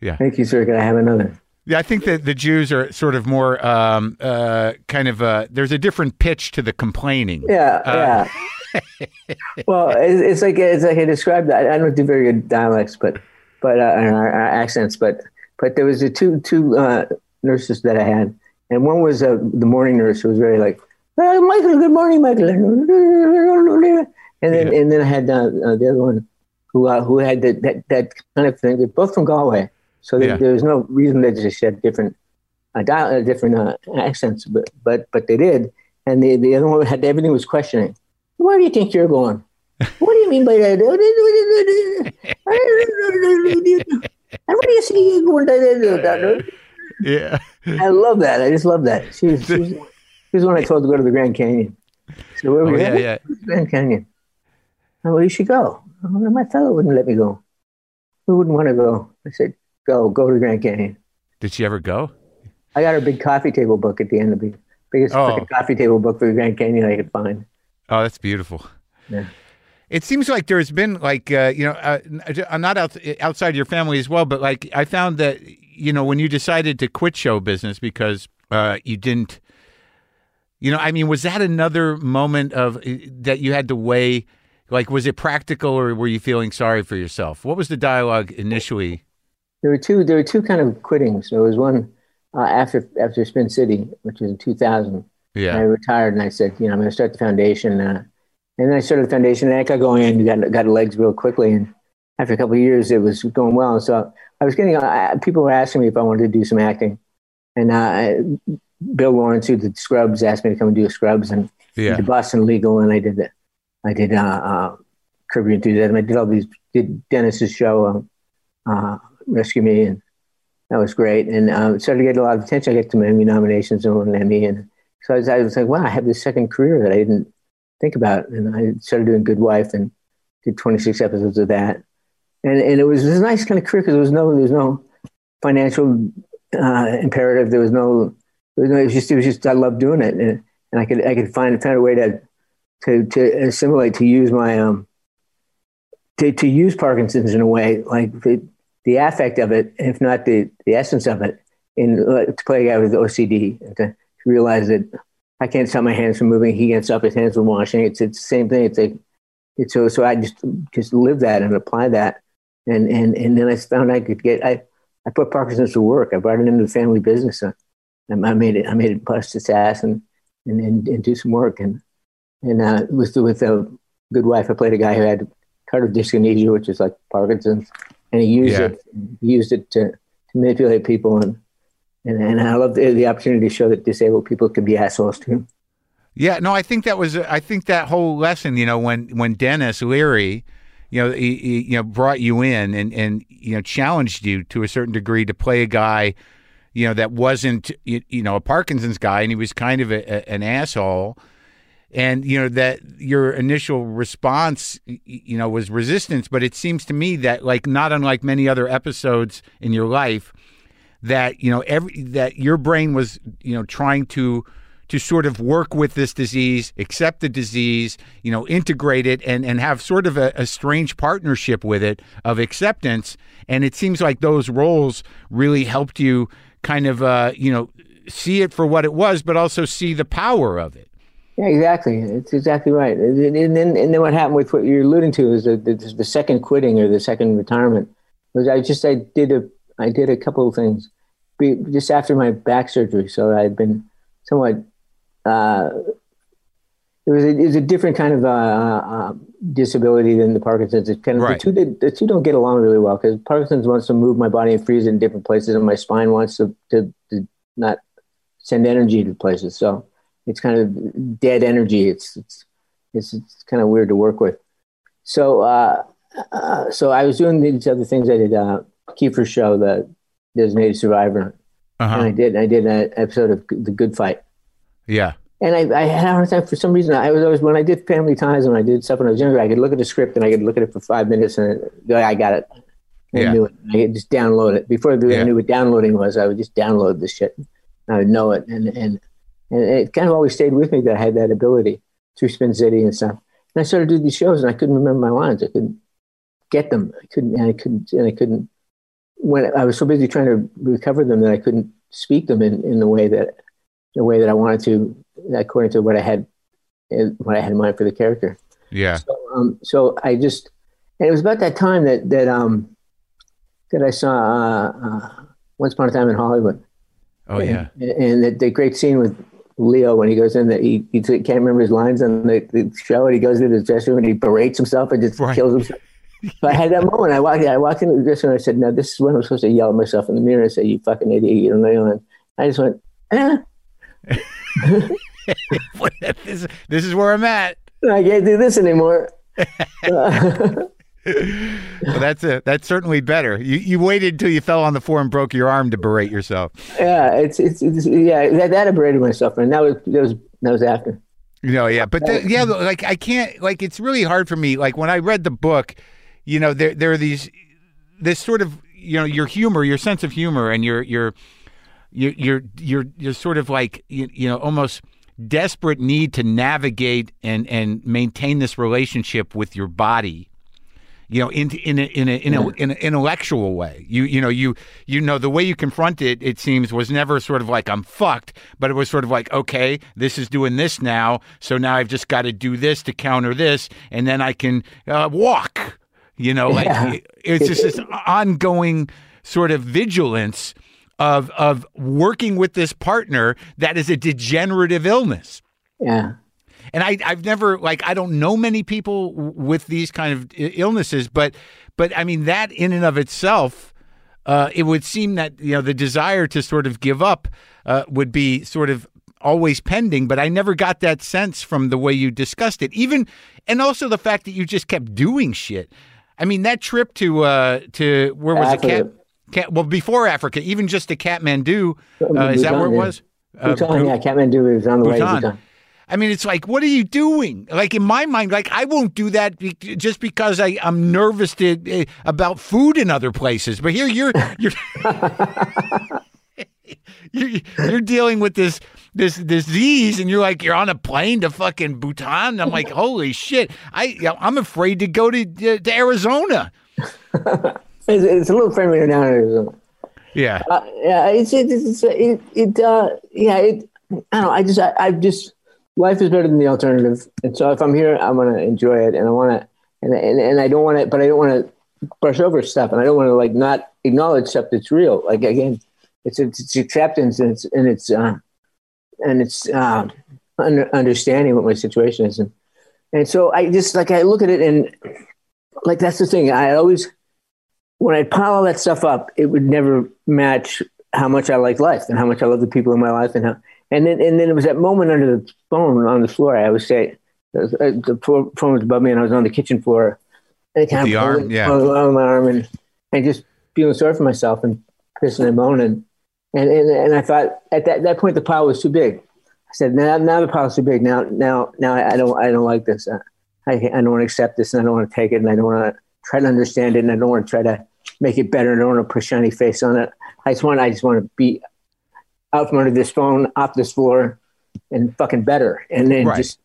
Yeah. Thank you, sir. Can I have another? Yeah, I think that the Jews are sort of more um, uh, kind of uh, there's a different pitch to the complaining. Yeah, uh, yeah. well, it's, it's, like it's like I described that. I don't do very good dialects, but but uh, our, our, accents, but but there was the two two uh, nurses that I had, and one was uh, the morning nurse who was very like, Michael, good morning, Michael, and then yeah. and then I had the other one who who had the, that that kind of thing. They're both from Galway so yeah. there's no reason they just had different uh, dial, uh, different uh, accents, but but but they did. And the the other one had everything was questioning. Where do you think you're going? What do you mean by that? And what do you see you going? Yeah, I love that. I just love that. She's she's, she's when I told to go to the Grand Canyon. So where oh, we yeah, yeah. Grand Canyon. Oh, well, you should go. Oh, my fellow wouldn't let me go. Who wouldn't want to go? I said, go, go to Grand Canyon. Did she ever go? I got her big coffee table book at the end of the biggest oh. coffee table book for the Grand Canyon I could find. Oh, that's beautiful. Yeah. It seems like there's been like uh, you know, uh, uh not out, outside your family as well, but like I found that you know when you decided to quit show business because uh, you didn't, you know, I mean, was that another moment of uh, that you had to weigh? Like, was it practical, or were you feeling sorry for yourself? What was the dialogue initially? There were two there were two kind of quittings. There was one uh, after after Spin City, which was in 2000. Yeah, I retired and I said, you know, I'm going to start the foundation. Uh, and then I started the foundation and I got going and got got legs real quickly. And after a couple of years, it was going well. And so I was getting uh, people were asking me if I wanted to do some acting, and uh, Bill Lawrence, who did Scrubs, asked me to come and do Scrubs and yeah. did Boston Legal, and I did that. I did uh, uh, Curb Your Enthusiasm. I did all these. Did Denis's show. Um, uh, rescue me, and that was great. And um, started to get a lot of attention. I got some Emmy nominations and an Emmy, and so I was, I was like, wow, I have this second career that I didn't think about. And I started doing Good Wife and did 26 episodes of that, and and it was, it was a nice kind of career because there was no there was no financial uh, imperative. There was no it was, no, it was just it was just I loved doing it, and, and I could I could find find a way to to to assimilate to use my um to to use Parkinson's in a way like the affect of it, if not the, the essence of it, in uh, to play out with OCD and to realize that I can't stop my hands from moving. He can't stop his hands from washing. It's it's the same thing. It's like it's so so I just just live that and apply that, and and and then I found I could get I I put Parkinson's to work. I brought it into the family business. And I made it I made it bust its ass and and and, and do some work and and uh, with with a good wife. I played a guy who had tardive dyskinesia, which is like Parkinson's and he used yeah. it he used it to, to manipulate people and and and I love the, the opportunity to show that disabled people can be assholes too. Yeah, no, I think that was I think that whole lesson, you know, when when Denis Leary, you know, he, he, you know brought you in and and you know challenged you to a certain degree to play a guy, you know, that wasn't you, you know a Parkinson's guy, and he was kind of a, a, an asshole, and you know that your initial response, you know, was resistance. But it seems to me that like not unlike many other episodes in your life, that you know every that your brain was you know trying to to sort of work with this disease, accept the disease, you know, integrate it and, and have sort of a, a strange partnership with it of acceptance. And it seems like those roles really helped you kind of, uh, you know, see it for what it was, but also see the power of it. Yeah, exactly. It's exactly right. And then, and then what happened with what you're alluding to is the, the, the second quitting or the second retirement was I just, I did a, I did a couple of things just after my back surgery. So I'd been somewhat uh, it was a, it was a different kind of uh, uh, disability than the Parkinson's. It kind of right. the two the two don't get along really well because Parkinson's wants to move my body and freeze it in different places, and my spine wants to, to, to not send energy to places. So it's kind of dead energy. It's it's it's, it's kind of weird to work with. So uh, uh, so I was doing these other things. I did uh, Kiefer show, the designated survivor, uh-huh. and I did I did an episode of The Good Fight yeah. And I, I had a hard time for some reason. I was always when I did Family Ties and I did stuff when I was younger. I could look at the script and I could look at it for five minutes and go, I got it. I yeah. knew it. I could just download it before I knew what downloading was. I would just download the shit. I would know it, and and and it kind of always stayed with me that I had that ability through Spin City and stuff. And I started doing these shows, and I couldn't remember my lines. I couldn't get them. I couldn't, and I couldn't, and I couldn't. When I was so busy trying to recover them that I couldn't speak them in, in the way that the way that I wanted to, according to what I had, what I had in mind for the character. Yeah. So, um, so I just, and it was about that time that that um that I saw uh, uh, Once Upon a Time in Hollywood. Oh yeah. And, and the, the, great scene with Leo when he goes in that he, he can't remember his lines on the, the show and he goes into his dressing room and he berates himself and just right. kills himself. so I had that moment. I walked, I walked into the dressing room and I said, "No, this is when I'm supposed to yell at myself in the mirror and say, you fucking idiot, you don't know." And I just went, eh, this, this is where I'm at. I can't do this anymore. well, that's a, that's certainly better. You you waited until you fell on the floor and broke your arm to berate yourself. Yeah, it's it's, it's yeah that, that I berated myself, and that was that was that was after. You know, yeah, but the, yeah, like I can't like it's really hard for me. Like when I read the book, you know, there there are these this sort of you know your humor, your sense of humor, and your your you're you're you're you're sort of like you, you know almost desperate need to navigate and and maintain this relationship with your body you know in in a, in a, in, a, in an intellectual way you you know you you know the way you confront it it seems was never sort of like i'm fucked but it was sort of like okay this is doing this now so now i've just got to do this to counter this and then i can uh, walk you know like yeah. it's just this ongoing sort of vigilance of of working with this partner that is a degenerative illness. Yeah. And I I've never like I don't know many people with these kind of illnesses, but but I mean that in and of itself. Uh, it would seem that you know the desire to sort of give up uh, would be sort of always pending, but I never got that sense from the way you discussed it. Even and also the fact that you just kept doing shit. I mean that trip to uh, to where was it? Cat, well, before Africa, even just to Kathmandu, uh, is that where it was? Uh, Bhutan, yeah, Kathmandu is on the Bhutan. way to Bhutan. I mean, it's like, what are you doing? Like in my mind, like I won't do that be- just because I, I'm nervous to, uh, about food in other places. But here, you're you're, you're you're dealing with this this disease, and you're like you're on a plane to fucking Bhutan. I'm like, holy shit! I I'm afraid to go to to Arizona. It's, it's a little friendlier now in Arizona. Yeah. Uh, yeah. It's, it's, it's it, it, uh, yeah, it, I don't know. I just, I, I just, life is better than the alternative. And so if I'm here, I'm going to enjoy it and I want to, and, and, and I don't want to, but I don't want to brush over stuff and I don't want to like not acknowledge stuff that's real. Like again, it's, it's, it's acceptance and it's, and it's, uh, and it's, uh, under, understanding what my situation is. And, and so I just like, I look at it and like, that's the thing. I always, when I pile all that stuff up, it would never match how much I like life and how much I love the people in my life and how, and then and then it was that moment under the phone on the floor. I always say uh, the phone was above me and I was on the kitchen floor. And kind the of arm, yeah, on my arm and and just feeling sorry for myself and pissing and moaning. And, and and I thought at that, that point the pile was too big. I said now now the pile's too big. Now now now I don't I don't like this. I I don't want to accept this and I don't want to take it and I don't want to try to understand it and I don't want to try to make it better. and I don't want to put shiny face on it. I just want I just want to be out from under this phone, off this floor, and fucking better, and then right. just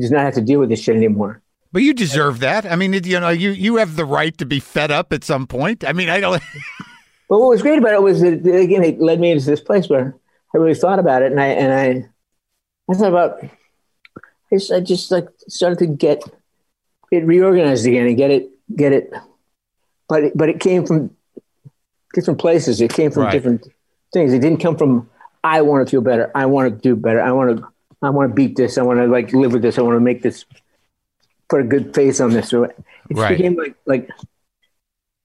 just not have to deal with this shit anymore. But you deserve that. I mean, you know, you you have the right to be fed up at some point. I mean, I don't. but what was great about it was that again, it led me into this place where I really thought about it, and I and I, I thought about. I just, I just like started to get it reorganized again and get it get it, but it, but it came from different places. It came from right. different things. It didn't come from I want to feel better. I want to do better. I want to I want to beat this. I want to like live with this. I want to make this put a good face on this. So it right. became like like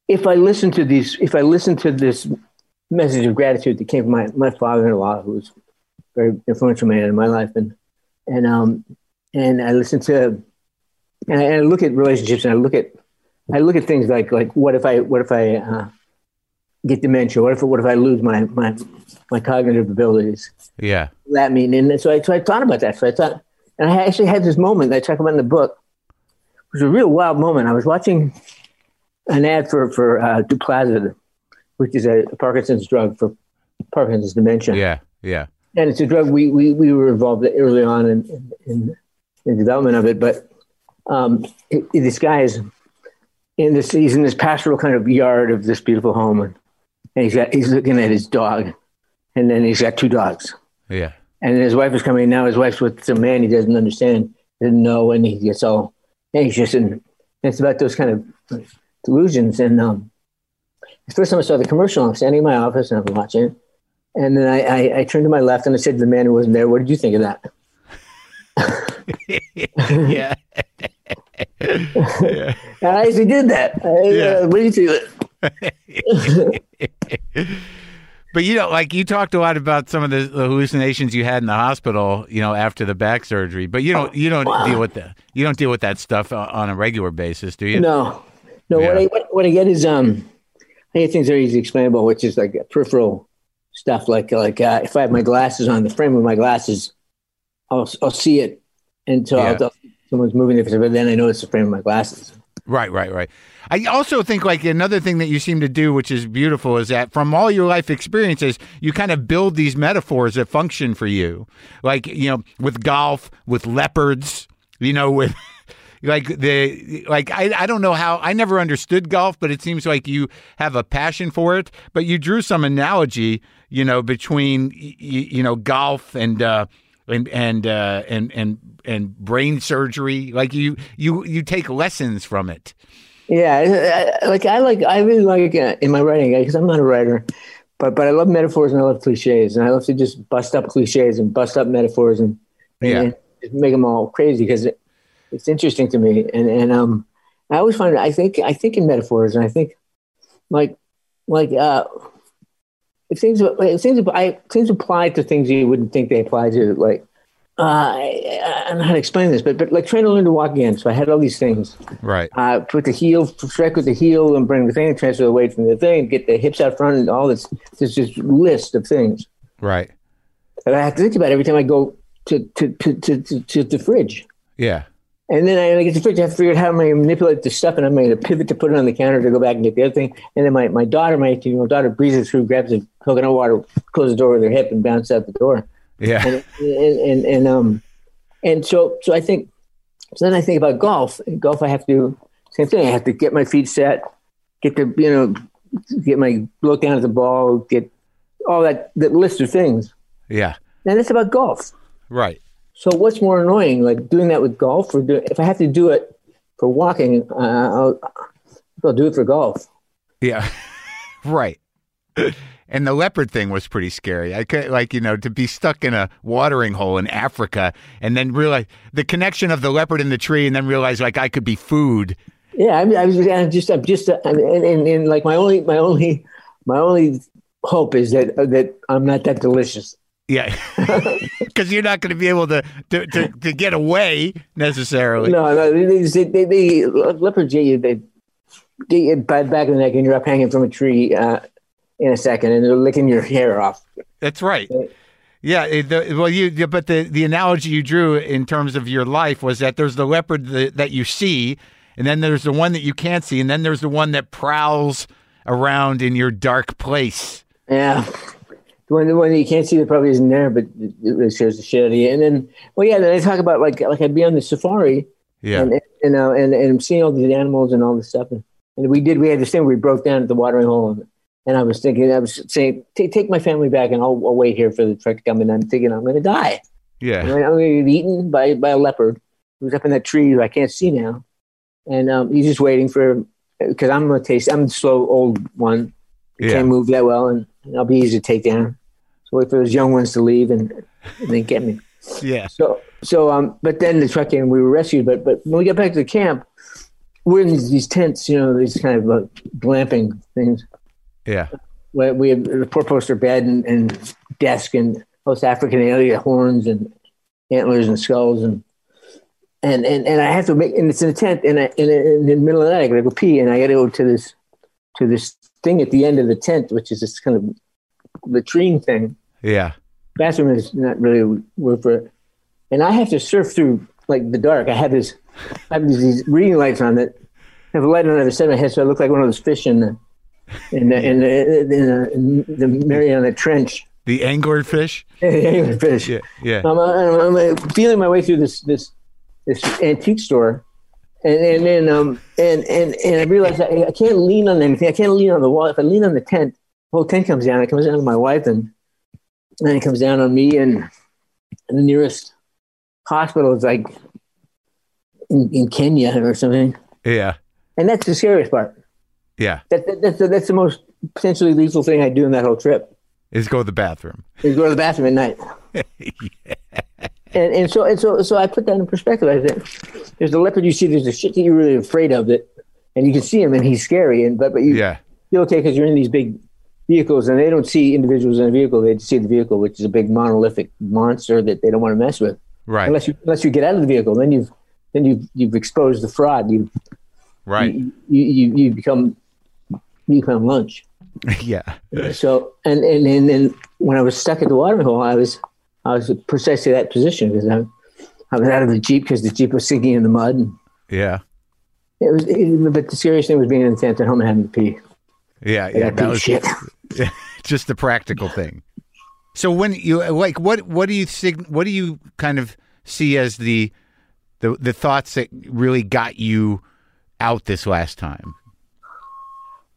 if I listen to these, if I listen to this message of gratitude that came from my my father-in-law, who was a very influential man in my life, and and um and I listen to and I, and I look at relationships and I look at I look at things like like what if I what if I uh, get dementia? What if what if I lose my my my cognitive abilities? Yeah, that mean? And so I so I thought about that. So I thought, and I actually had this moment that I talk about in the book. It was a real wild moment. I was watching an ad for for uh, Nuplazid, which is a Parkinson's drug for Parkinson's dementia. Yeah, yeah. And it's a drug we we, we were involved early on in in, in development of it, but um, it, it, this guy is in this he's in this pastoral kind of yard of this beautiful home, and and he's got he's looking at his dog, and then he's got two dogs. Yeah. And his wife is coming now. His wife's with some man he doesn't understand, doesn't know, and he gets all anxious. And it's about those kind of delusions. And um, the first time I saw the commercial, I'm standing in my office and I'm watching it. And then I, I, I turned to my left and I said to the man who wasn't there, "What did you think of that?" yeah. yeah. I actually did that. I, yeah. Uh, what do you think? But you know, like you talked a lot about some of the, the, hallucinations you had in the hospital, you know, after the back surgery. But you don't, you don't wow. deal with that. You don't deal with that stuff on a regular basis, do you? No, no. Yeah. What I what, what, I get is um, I get things are easy explainable, which is like peripheral stuff. Like like uh, if I have my glasses on, the frame of my glasses, I'll I'll see it until yeah. someone's moving it, but then I know it's the frame of my glasses. Right, right, right. I also think like another thing that you seem to do, which is beautiful, is that from all your life experiences, you kind of build these metaphors that function for you. Like, you know, with golf, with leopards, you know, with like the like I, I don't know how I never understood golf, but it seems like you have a passion for it. But you drew some analogy, you know, between you, you know golf and uh, and and uh, and and and brain surgery. Like you you you take lessons from it. Yeah, like I like I really like uh, in my writing because I'm not a writer, but but I love metaphors and I love cliches and I love to just bust up cliches and bust up metaphors and, and yeah. make them all crazy because it, it's interesting to me and and um I always find I think I think in metaphors and I think like like uh if things if things I things apply to things you wouldn't think they apply to like uh, I, I, don't know how to explain this, but but like trying to learn to walk again. So I had all these things. Right. Uh, put the heel, strike with the heel, and bring the thing, transfer the weight from the thing, get the hips out front, and all this. There's this list of things. Right. That I have to think about every time I go to to to to, to, to the fridge. Yeah. And then I get to the fridge. I have to figure out how going to manipulate the stuff, and I'm going to pivot to put it on the counter to go back and get the other thing. And then my, my daughter, my 18 year old daughter, breezes through, grabs a coconut water, closes the door with her hip, and bounces out the door. Yeah. And, and, and, and, um, and so, so I think, so then I think about golf. In golf, I have to same thing. I have to get my feet set, get the, you know, get my look down at the ball, get all that, that list of things. Yeah. And it's about golf. Right. So what's more annoying, like doing that with golf or do, if I have to do it for walking, uh, I'll, I'll do it for golf. Yeah. right. And the leopard thing was pretty scary. I could like you know to be stuck in a watering hole in Africa and then realize the connection of the leopard in the tree, and then realize like I could be food. Yeah, I, mean, I was I'm just I'm just and, and, and like my only my only my only hope is that that I'm not that delicious. Yeah, because you're not going to be able to, to, to, to get away necessarily. No, no, they, they, they, leopards get you, they get you by the back of the neck, and you're up hanging from a tree uh, in a second, and they're licking your hair off. That's right. Yeah, it- the, well, you but the the analogy you drew in terms of your life was that there's the leopard that, that you see, and then there's the one that you can't see, and then there's the one that prowls around in your dark place. Yeah. The one, the one that you can't see that probably isn't there, but it it really scares the shit out of you. And then, well, yeah, then I talk about like like I'd be on the safari, Yeah, and and uh, and and seeing all these animals and all this stuff. And, and we did we had this thing where we broke down at the watering hole, and, and I was thinking I was saying take take my family back, and I'll, I'll wait here for the truck to come. And I'm thinking I'm going to die. yeah, I'm going to get eaten by by a leopard who's up in that tree who I can't see now, and um, he's just waiting for because I'm a taste I'm the slow old one. yeah. Can't move that well, and, and I'll be easy to take down. So wait for those young ones to leave and, and then get me. yeah. So so um, but then the truck came, and we were rescued. But but when we got back to the camp, we're in these, these tents, you know, these kind of uh, glamping things. Yeah, Where we have the four poster bed and, and desk and most African alien horns and antlers and skulls and and and, and I have to make and it's in a tent and, I, and in the middle of the night I gotta go pee and I gotta go to this to this thing at the end of the tent which is this kind of latrine thing. yeah, Bathroom is not really a word for it, and I have to surf through like the dark. I have this I have these, reading lights on that have a light on the other side of my head, so I look like one of those fish in the in the in the, in the, in the Mariana Trench. the angler fish. fish. Yeah, yeah, I'm, I'm, I'm uh, feeling my way through this this this antique store, and and then um and and and I realize I, I can't lean on anything. I can't lean on the wall. If I lean on the tent, the whole tent comes down. It comes down on my wife, and then it comes down on me. And, and the nearest hospital is like in, in Kenya or something. yeah, And that's the scariest part. Yeah. That, that, that's the, that's the most potentially lethal thing I do in that whole trip. Is go to the bathroom. is go to the bathroom at night. And and so and so so I put that in perspective. I said, there's the leopard you see. There's the shit that you're really afraid of that, and you can see him and he's scary. And but but you Yeah, feel okay because you're in these big vehicles and they don't see individuals in a vehicle. They see the vehicle, which is a big monolithic monster that they don't want to mess with right, unless you unless you get out of the vehicle. Then you've then you've you've exposed the fraud. You right. you, you you become you become lunch. yeah, So and and and then when I was stuck at the watering hole, I was I was precisely that position because I, I was out of the jeep because the jeep was sinking in the mud. And yeah, it was, it, but the serious thing was being in the tent at home and having to pee. yeah, yeah. That was shit. just the practical thing. So when you like, what what do you think? What do you kind of see as the the the thoughts that really got you out this last time?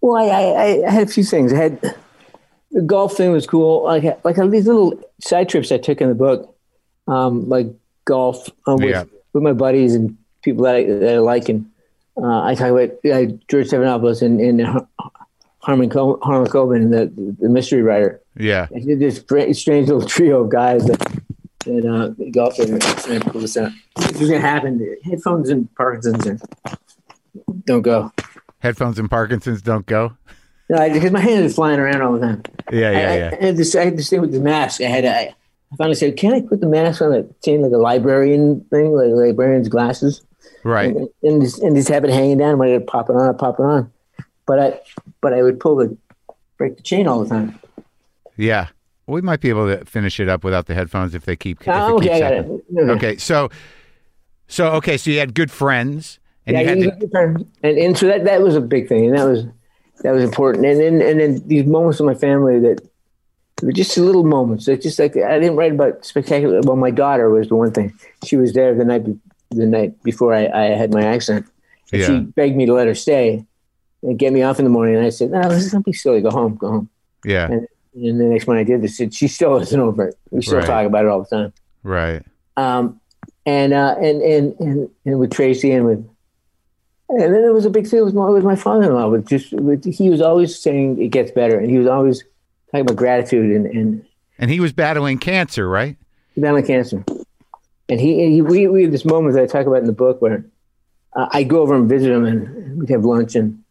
Well, I, I, I had a few things. I had the golf thing was cool. Like like these little side trips I took in the book, um, like golf um, with Yeah. with my buddies and people that I, that I like. And uh, I talk about uh, George Stephanopoulos and, and Har- Harlan Co- Harlan Coben, the the mystery writer. Yeah, I did this strange little trio of guys that that uh, golf and and this was gonna happen. Headphones and Parkinson's and don't go. Headphones and Parkinson's don't go. No, because my hand is flying around all the time. Yeah, yeah, I, yeah. I had this. I had this thing with the mask. I had. I, I finally said, "Can I put the mask on a chain like a librarian thing, like a librarian's glasses?" Right. And, and just and just have it hanging down. When I pop it on, I pop it on. But I, but I would pull the, break the chain all the time. Yeah. We might be able to finish it up without the headphones if they keep. If it Oh, okay, I got it. No, no. Okay, so so okay, so you had good friends, and yeah, you had he the, was a good friend. and and so that that was a big thing, and that was that was important. And then and then these moments with my family that were just little moments. It's just like I didn't write about spectacular. Well, my daughter was the one thing. She was there the night be, the night before I, I had my accident. Yeah. She begged me to let her stay and get me off in the morning. And I said, "No, this is don't be silly. Go home. Go home." yeah, And, and the next morning I did this. She still isn't over it. We still Right. talk about it all the time right, um, and, uh, and and and and with Tracy and with, and then there was a big thing with my with my father-in-law. With just with, he was always saying it gets better, and he was always talking about gratitude and and and he was battling cancer, right? battling cancer. And he, and he we, we had this moment that I talk about in the book where uh, I go over and visit him, and we'd have lunch, and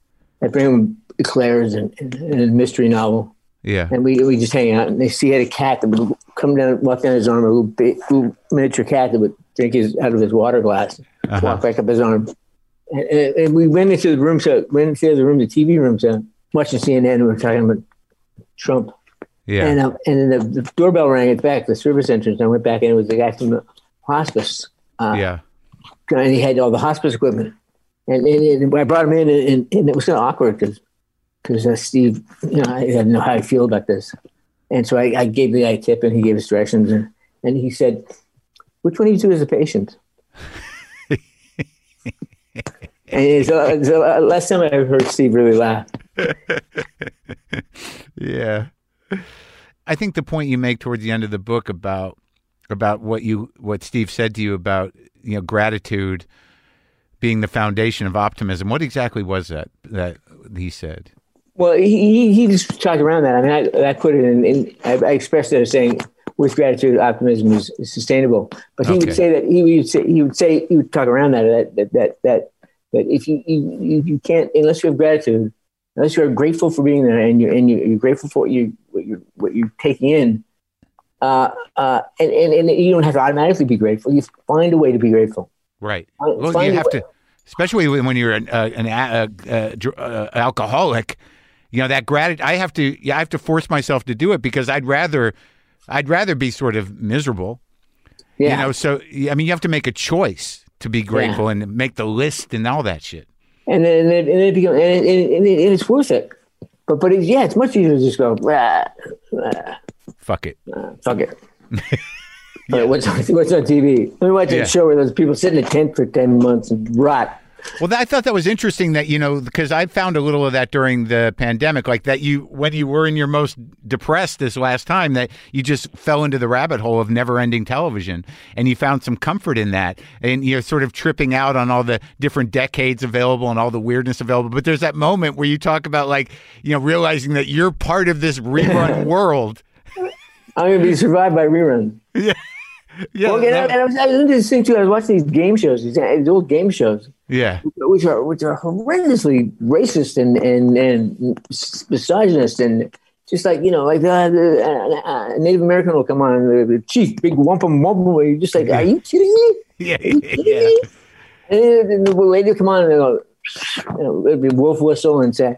I bring him eclairs and, and, and a mystery novel. Yeah. and we we just hang out. And they see he had a cat that would come down, walk down his arm, a little, big, little miniature cat that would drink his out of his water glass, Uh-huh. walk back up his arm. And, and, we went into the room, so went into the room, the TV room, so watching CNN. We were talking about Trump, Yeah. and uh, and then the, the doorbell rang at the back, the service entrance. And I went back, in, it was the guy from the hospice. Uh, yeah. and he had all the hospice equipment. And, and, and I brought him in, and, and it was kind of awkward because because uh, Steve, you know, I didn't know how I feel about this, and so I, I gave the guy a tip, and he gave us directions, and and he said, "Which one of you two is a patient?" So uh, last time I heard Steve really laugh. Yeah. I think the point you make towards the end of the book about about what you what Steve said to you about you know gratitude being the foundation of optimism. What exactly was that that he said? Well, he, he, he just talked around that. I mean, I, I put it in, in I, I expressed it as saying, with gratitude, optimism is, is sustainable. But he Okay. would say that he would say he would say he would talk around that that that that that, that if you, you you can't unless you have gratitude, unless you are grateful for being there and you and you, you're grateful for what you what you what you're taking in, uh, uh, and, and and you don't have to automatically be grateful. You find a way to be grateful. Right. Find- Well, find you have way- to, especially when you're an uh, an uh, alcoholic. You know that gratitude. I have to. Yeah, I have to force myself to do it because I'd rather, I'd rather be sort of miserable. Yeah. You know. So I mean, you have to make a choice to be grateful and make the list and all that shit. and then and then, and it becomes and, it, and, it, and it's worth it. But but it, yeah, it's much easier to just go. "Ah, ah, Fuck it. ah, fuck it. But what's on, what's on TV? Let me watch Yeah. a show where those people sit in a tent for ten months and rot. Well, that, I thought that was interesting that, you know, because I found a little of that during the pandemic, like that you, when you were in your most depressed this last time, that you just fell into the rabbit hole of never ending television and you found some comfort in that. And you're sort of tripping out on all the different decades available and all the weirdness available. But there's that moment where you talk about, like, you know, realizing that you're part of this rerun world. I'm gonna be survived by reruns. Yeah. Yeah. Well, and, I, that- and I was, I was into this thing too. I was watching these game shows, these, these old game shows, yeah. which are which are horrendously racist and and and misogynist and just like you know, like the, the uh, uh, Native American will come on, the, the chief, big wampum wampum. You're just like, are you kidding me? Yeah. Are you kidding Yeah. me? And the lady will come on and go, you know, it'd be wolf whistle and say,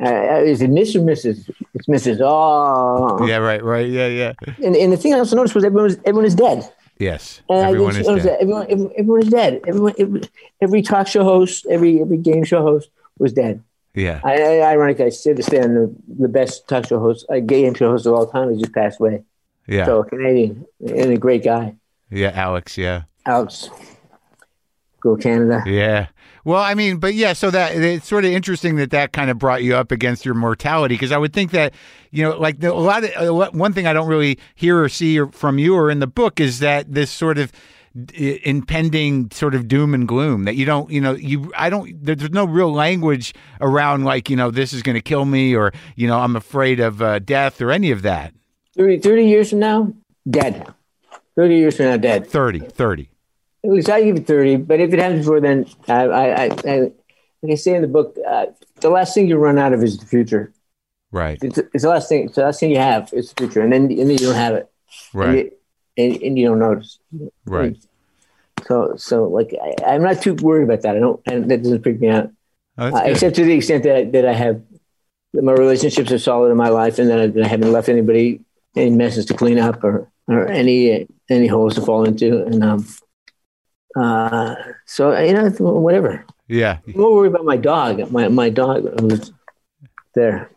uh, uh, "Is it Miss or Mrs.?" It's Mrs. Oh, Yeah. Right. Right. Yeah. Yeah. and, and the thing I also noticed was everyone was everyone is dead. Yes. And Everyone is dead. everyone, everyone, everyone is dead. Everyone, every, every talk show host, every every game show host was dead. Yeah. I, I ironically, I still stand the, the best talk show host, a game show host of all time, has just passed away. Yeah. So a Canadian and a great guy, Yeah. Alex. Yeah. Alex. Go Canada. Yeah. Well, I mean, but yeah, so that it's sort of interesting that that kind of brought you up against your mortality because I would think that you know, like the, a lot of a lot, one thing I don't really hear or see or, from you or in the book is that this sort of i- impending sort of doom and gloom that you don't, you know, you I don't there- there's no real language around like you know this is going to kill me or you know I'm afraid of uh, death or any of that. 30, 30 years from now, dead. 30 years from now, dead. 30, 30. At least I give it 30, but if it happens before then, I, I, I, I like I say in the book, uh, the last thing you run out of is the future. Right. It's, it's the last thing. It's the last thing you have is the future, and then and then you don't have it, and, Right. you, and, and you don't notice. Right. So so like I, I'm not too worried about that. I don't, and that doesn't freak me out. Oh, Uh, except to the extent that I, that I have that my relationships are solid in my life, and that I, that I haven't left anybody any messes to clean up or or any any holes to fall into, and um, uh, so you know whatever. yeah. I'm more worried about my dog. My my dog was there.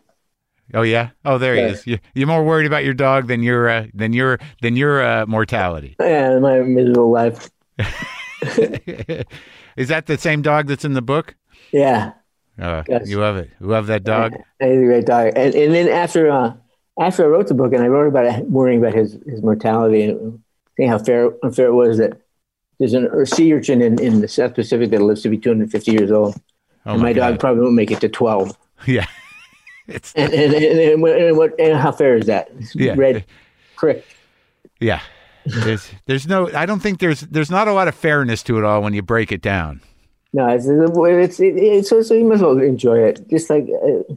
Oh yeah. Oh, there Yeah. he is. You- You're more worried about your dog than your uh, than your than your uh, mortality. Yeah, my miserable life. is that the same dog that's in the book? Yeah, Uh, Yes. You love it. You love that dog. he's a great dog. And and then after uh, after I wrote the book and I wrote about it, worrying about his his mortality and seeing how fair unfair it was that there's an a sea urchin in, in the South Pacific that lives to be 250 years old, Oh and my, dog God. probably won't make it to 12. Yeah. It's And and, and, and, what, and, what, and how fair is that? It's Yeah. Red prick. yeah. There's there's no. I don't think there's there's not a lot of fairness to it all when you break it down. No, it's it's, it's, it's so, so you must well enjoy it. Just like uh,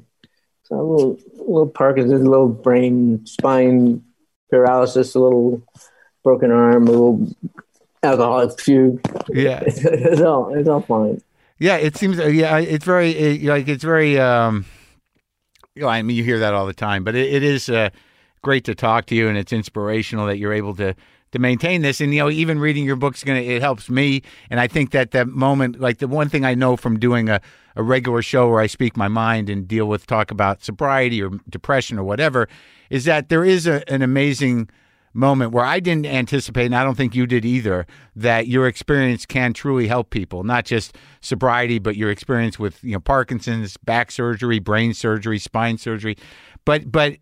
a little, little Parkinson's, a little brain, spine paralysis, a little broken arm, a little alcoholic fugue. Yeah, it's all, it's all fine. Yeah, it seems. Yeah, it's very it, like it's very. um you know, I mean, you hear that all the time, but it, it is uh, great to talk to you, and it's inspirational that you're able to to maintain this. And you know, even reading your book's gonna it helps me. And I think that that moment, like the one thing I know from doing a a regular show where I speak my mind and deal with talk about sobriety or depression or whatever, is that there is a, an amazing moment where I didn't anticipate, and I don't think you did either, that your experience can truly help people, not just sobriety, but your experience with you know Parkinson's, back surgery, brain surgery, spine surgery, but but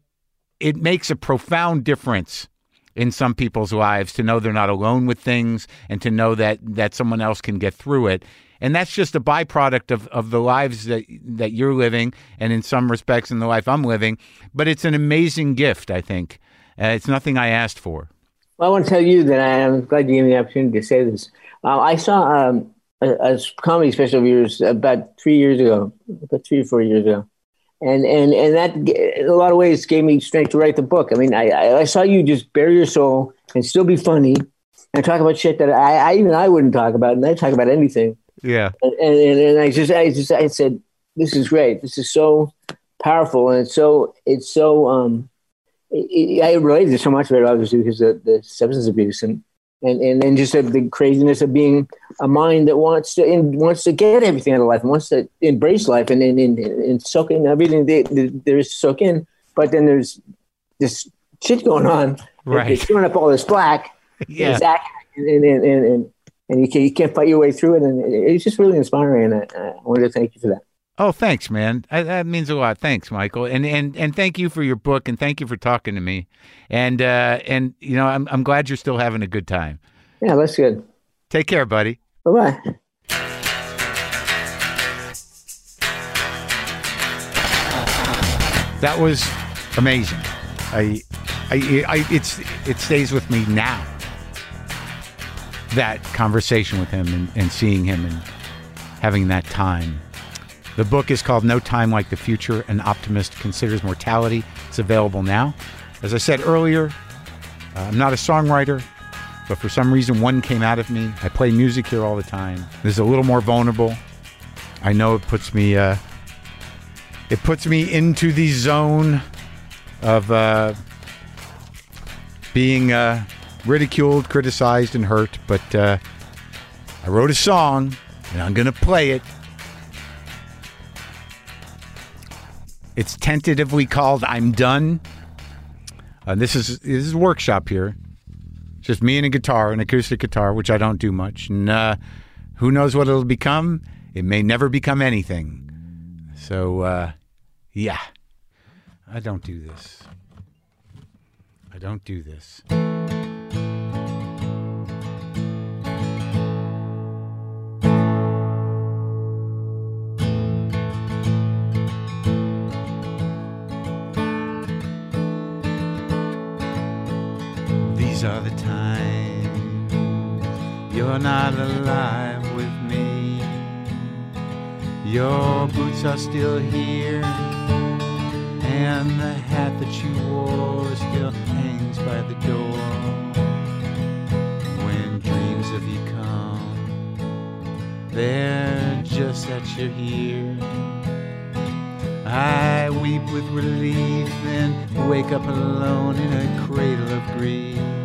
it makes a profound difference in some people's lives to know they're not alone with things and to know that that someone else can get through it. And that's just a byproduct of, of the lives that that you're living and in some respects in the life I'm living. But it's an amazing gift, I think. Uh, it's nothing I asked for. Well, I want to tell you that I am glad you gave me the opportunity to say this. Uh, I saw um, a, a, comedy special of yours about three years ago, about three or four years ago, and and and that in a lot of ways gave me strength to write the book. I mean, I I saw you just bare your soul and still be funny and talk about shit that I, I even I wouldn't talk about, and I talk about anything. Yeah, and, and and I just I just I said this is great. This is so powerful, and it's so it's so um I related to so much of it obviously because of the substance abuse and and and then just the craziness of being a mind that wants to and wants to get everything out of life wants to embrace life and and, and, and soak in everything there is to soak in. But then there's this shit going on. Right. It's throwing up all this black. Yeah. And, and, and, and, and you, can, you can't fight your way through it. And it's just really inspiring. And I, I wanted to thank you for that. Oh, thanks, man. I, that means a lot. Thanks, Michael, and and and thank you for your book, and thank you for talking to me. And uh, and you know, I'm I'm glad you're still having a good time. Yeah, that's good. Take care, buddy. Bye bye. That was amazing. I, I, I, it's it stays with me now. That conversation with him and, and seeing him and having that time the book is called No Time Like the Future An Optimist Considers Mortality. It's available now. As I said earlier, uh, I'm not a songwriter, but for some reason one came out of me. I play music here all the time. This is a little more vulnerable. I know it puts me uh, it puts me into the zone of uh, being uh, ridiculed, criticized, and hurt. But uh, I wrote a song, and I'm gonna play it It's tentatively called "I'm Done." Uh, this is this is a workshop here. Just me and a guitar, an acoustic guitar, which I don't do much. And uh, who knows what it'll become? It may never become anything. So, uh, yeah, I don't do this. I don't do this. Alive with me. Your boots are still here, and the hat that you wore still hangs by the door. When dreams of you come, they're just that you're here. I weep with relief, then wake up alone in a cradle of grief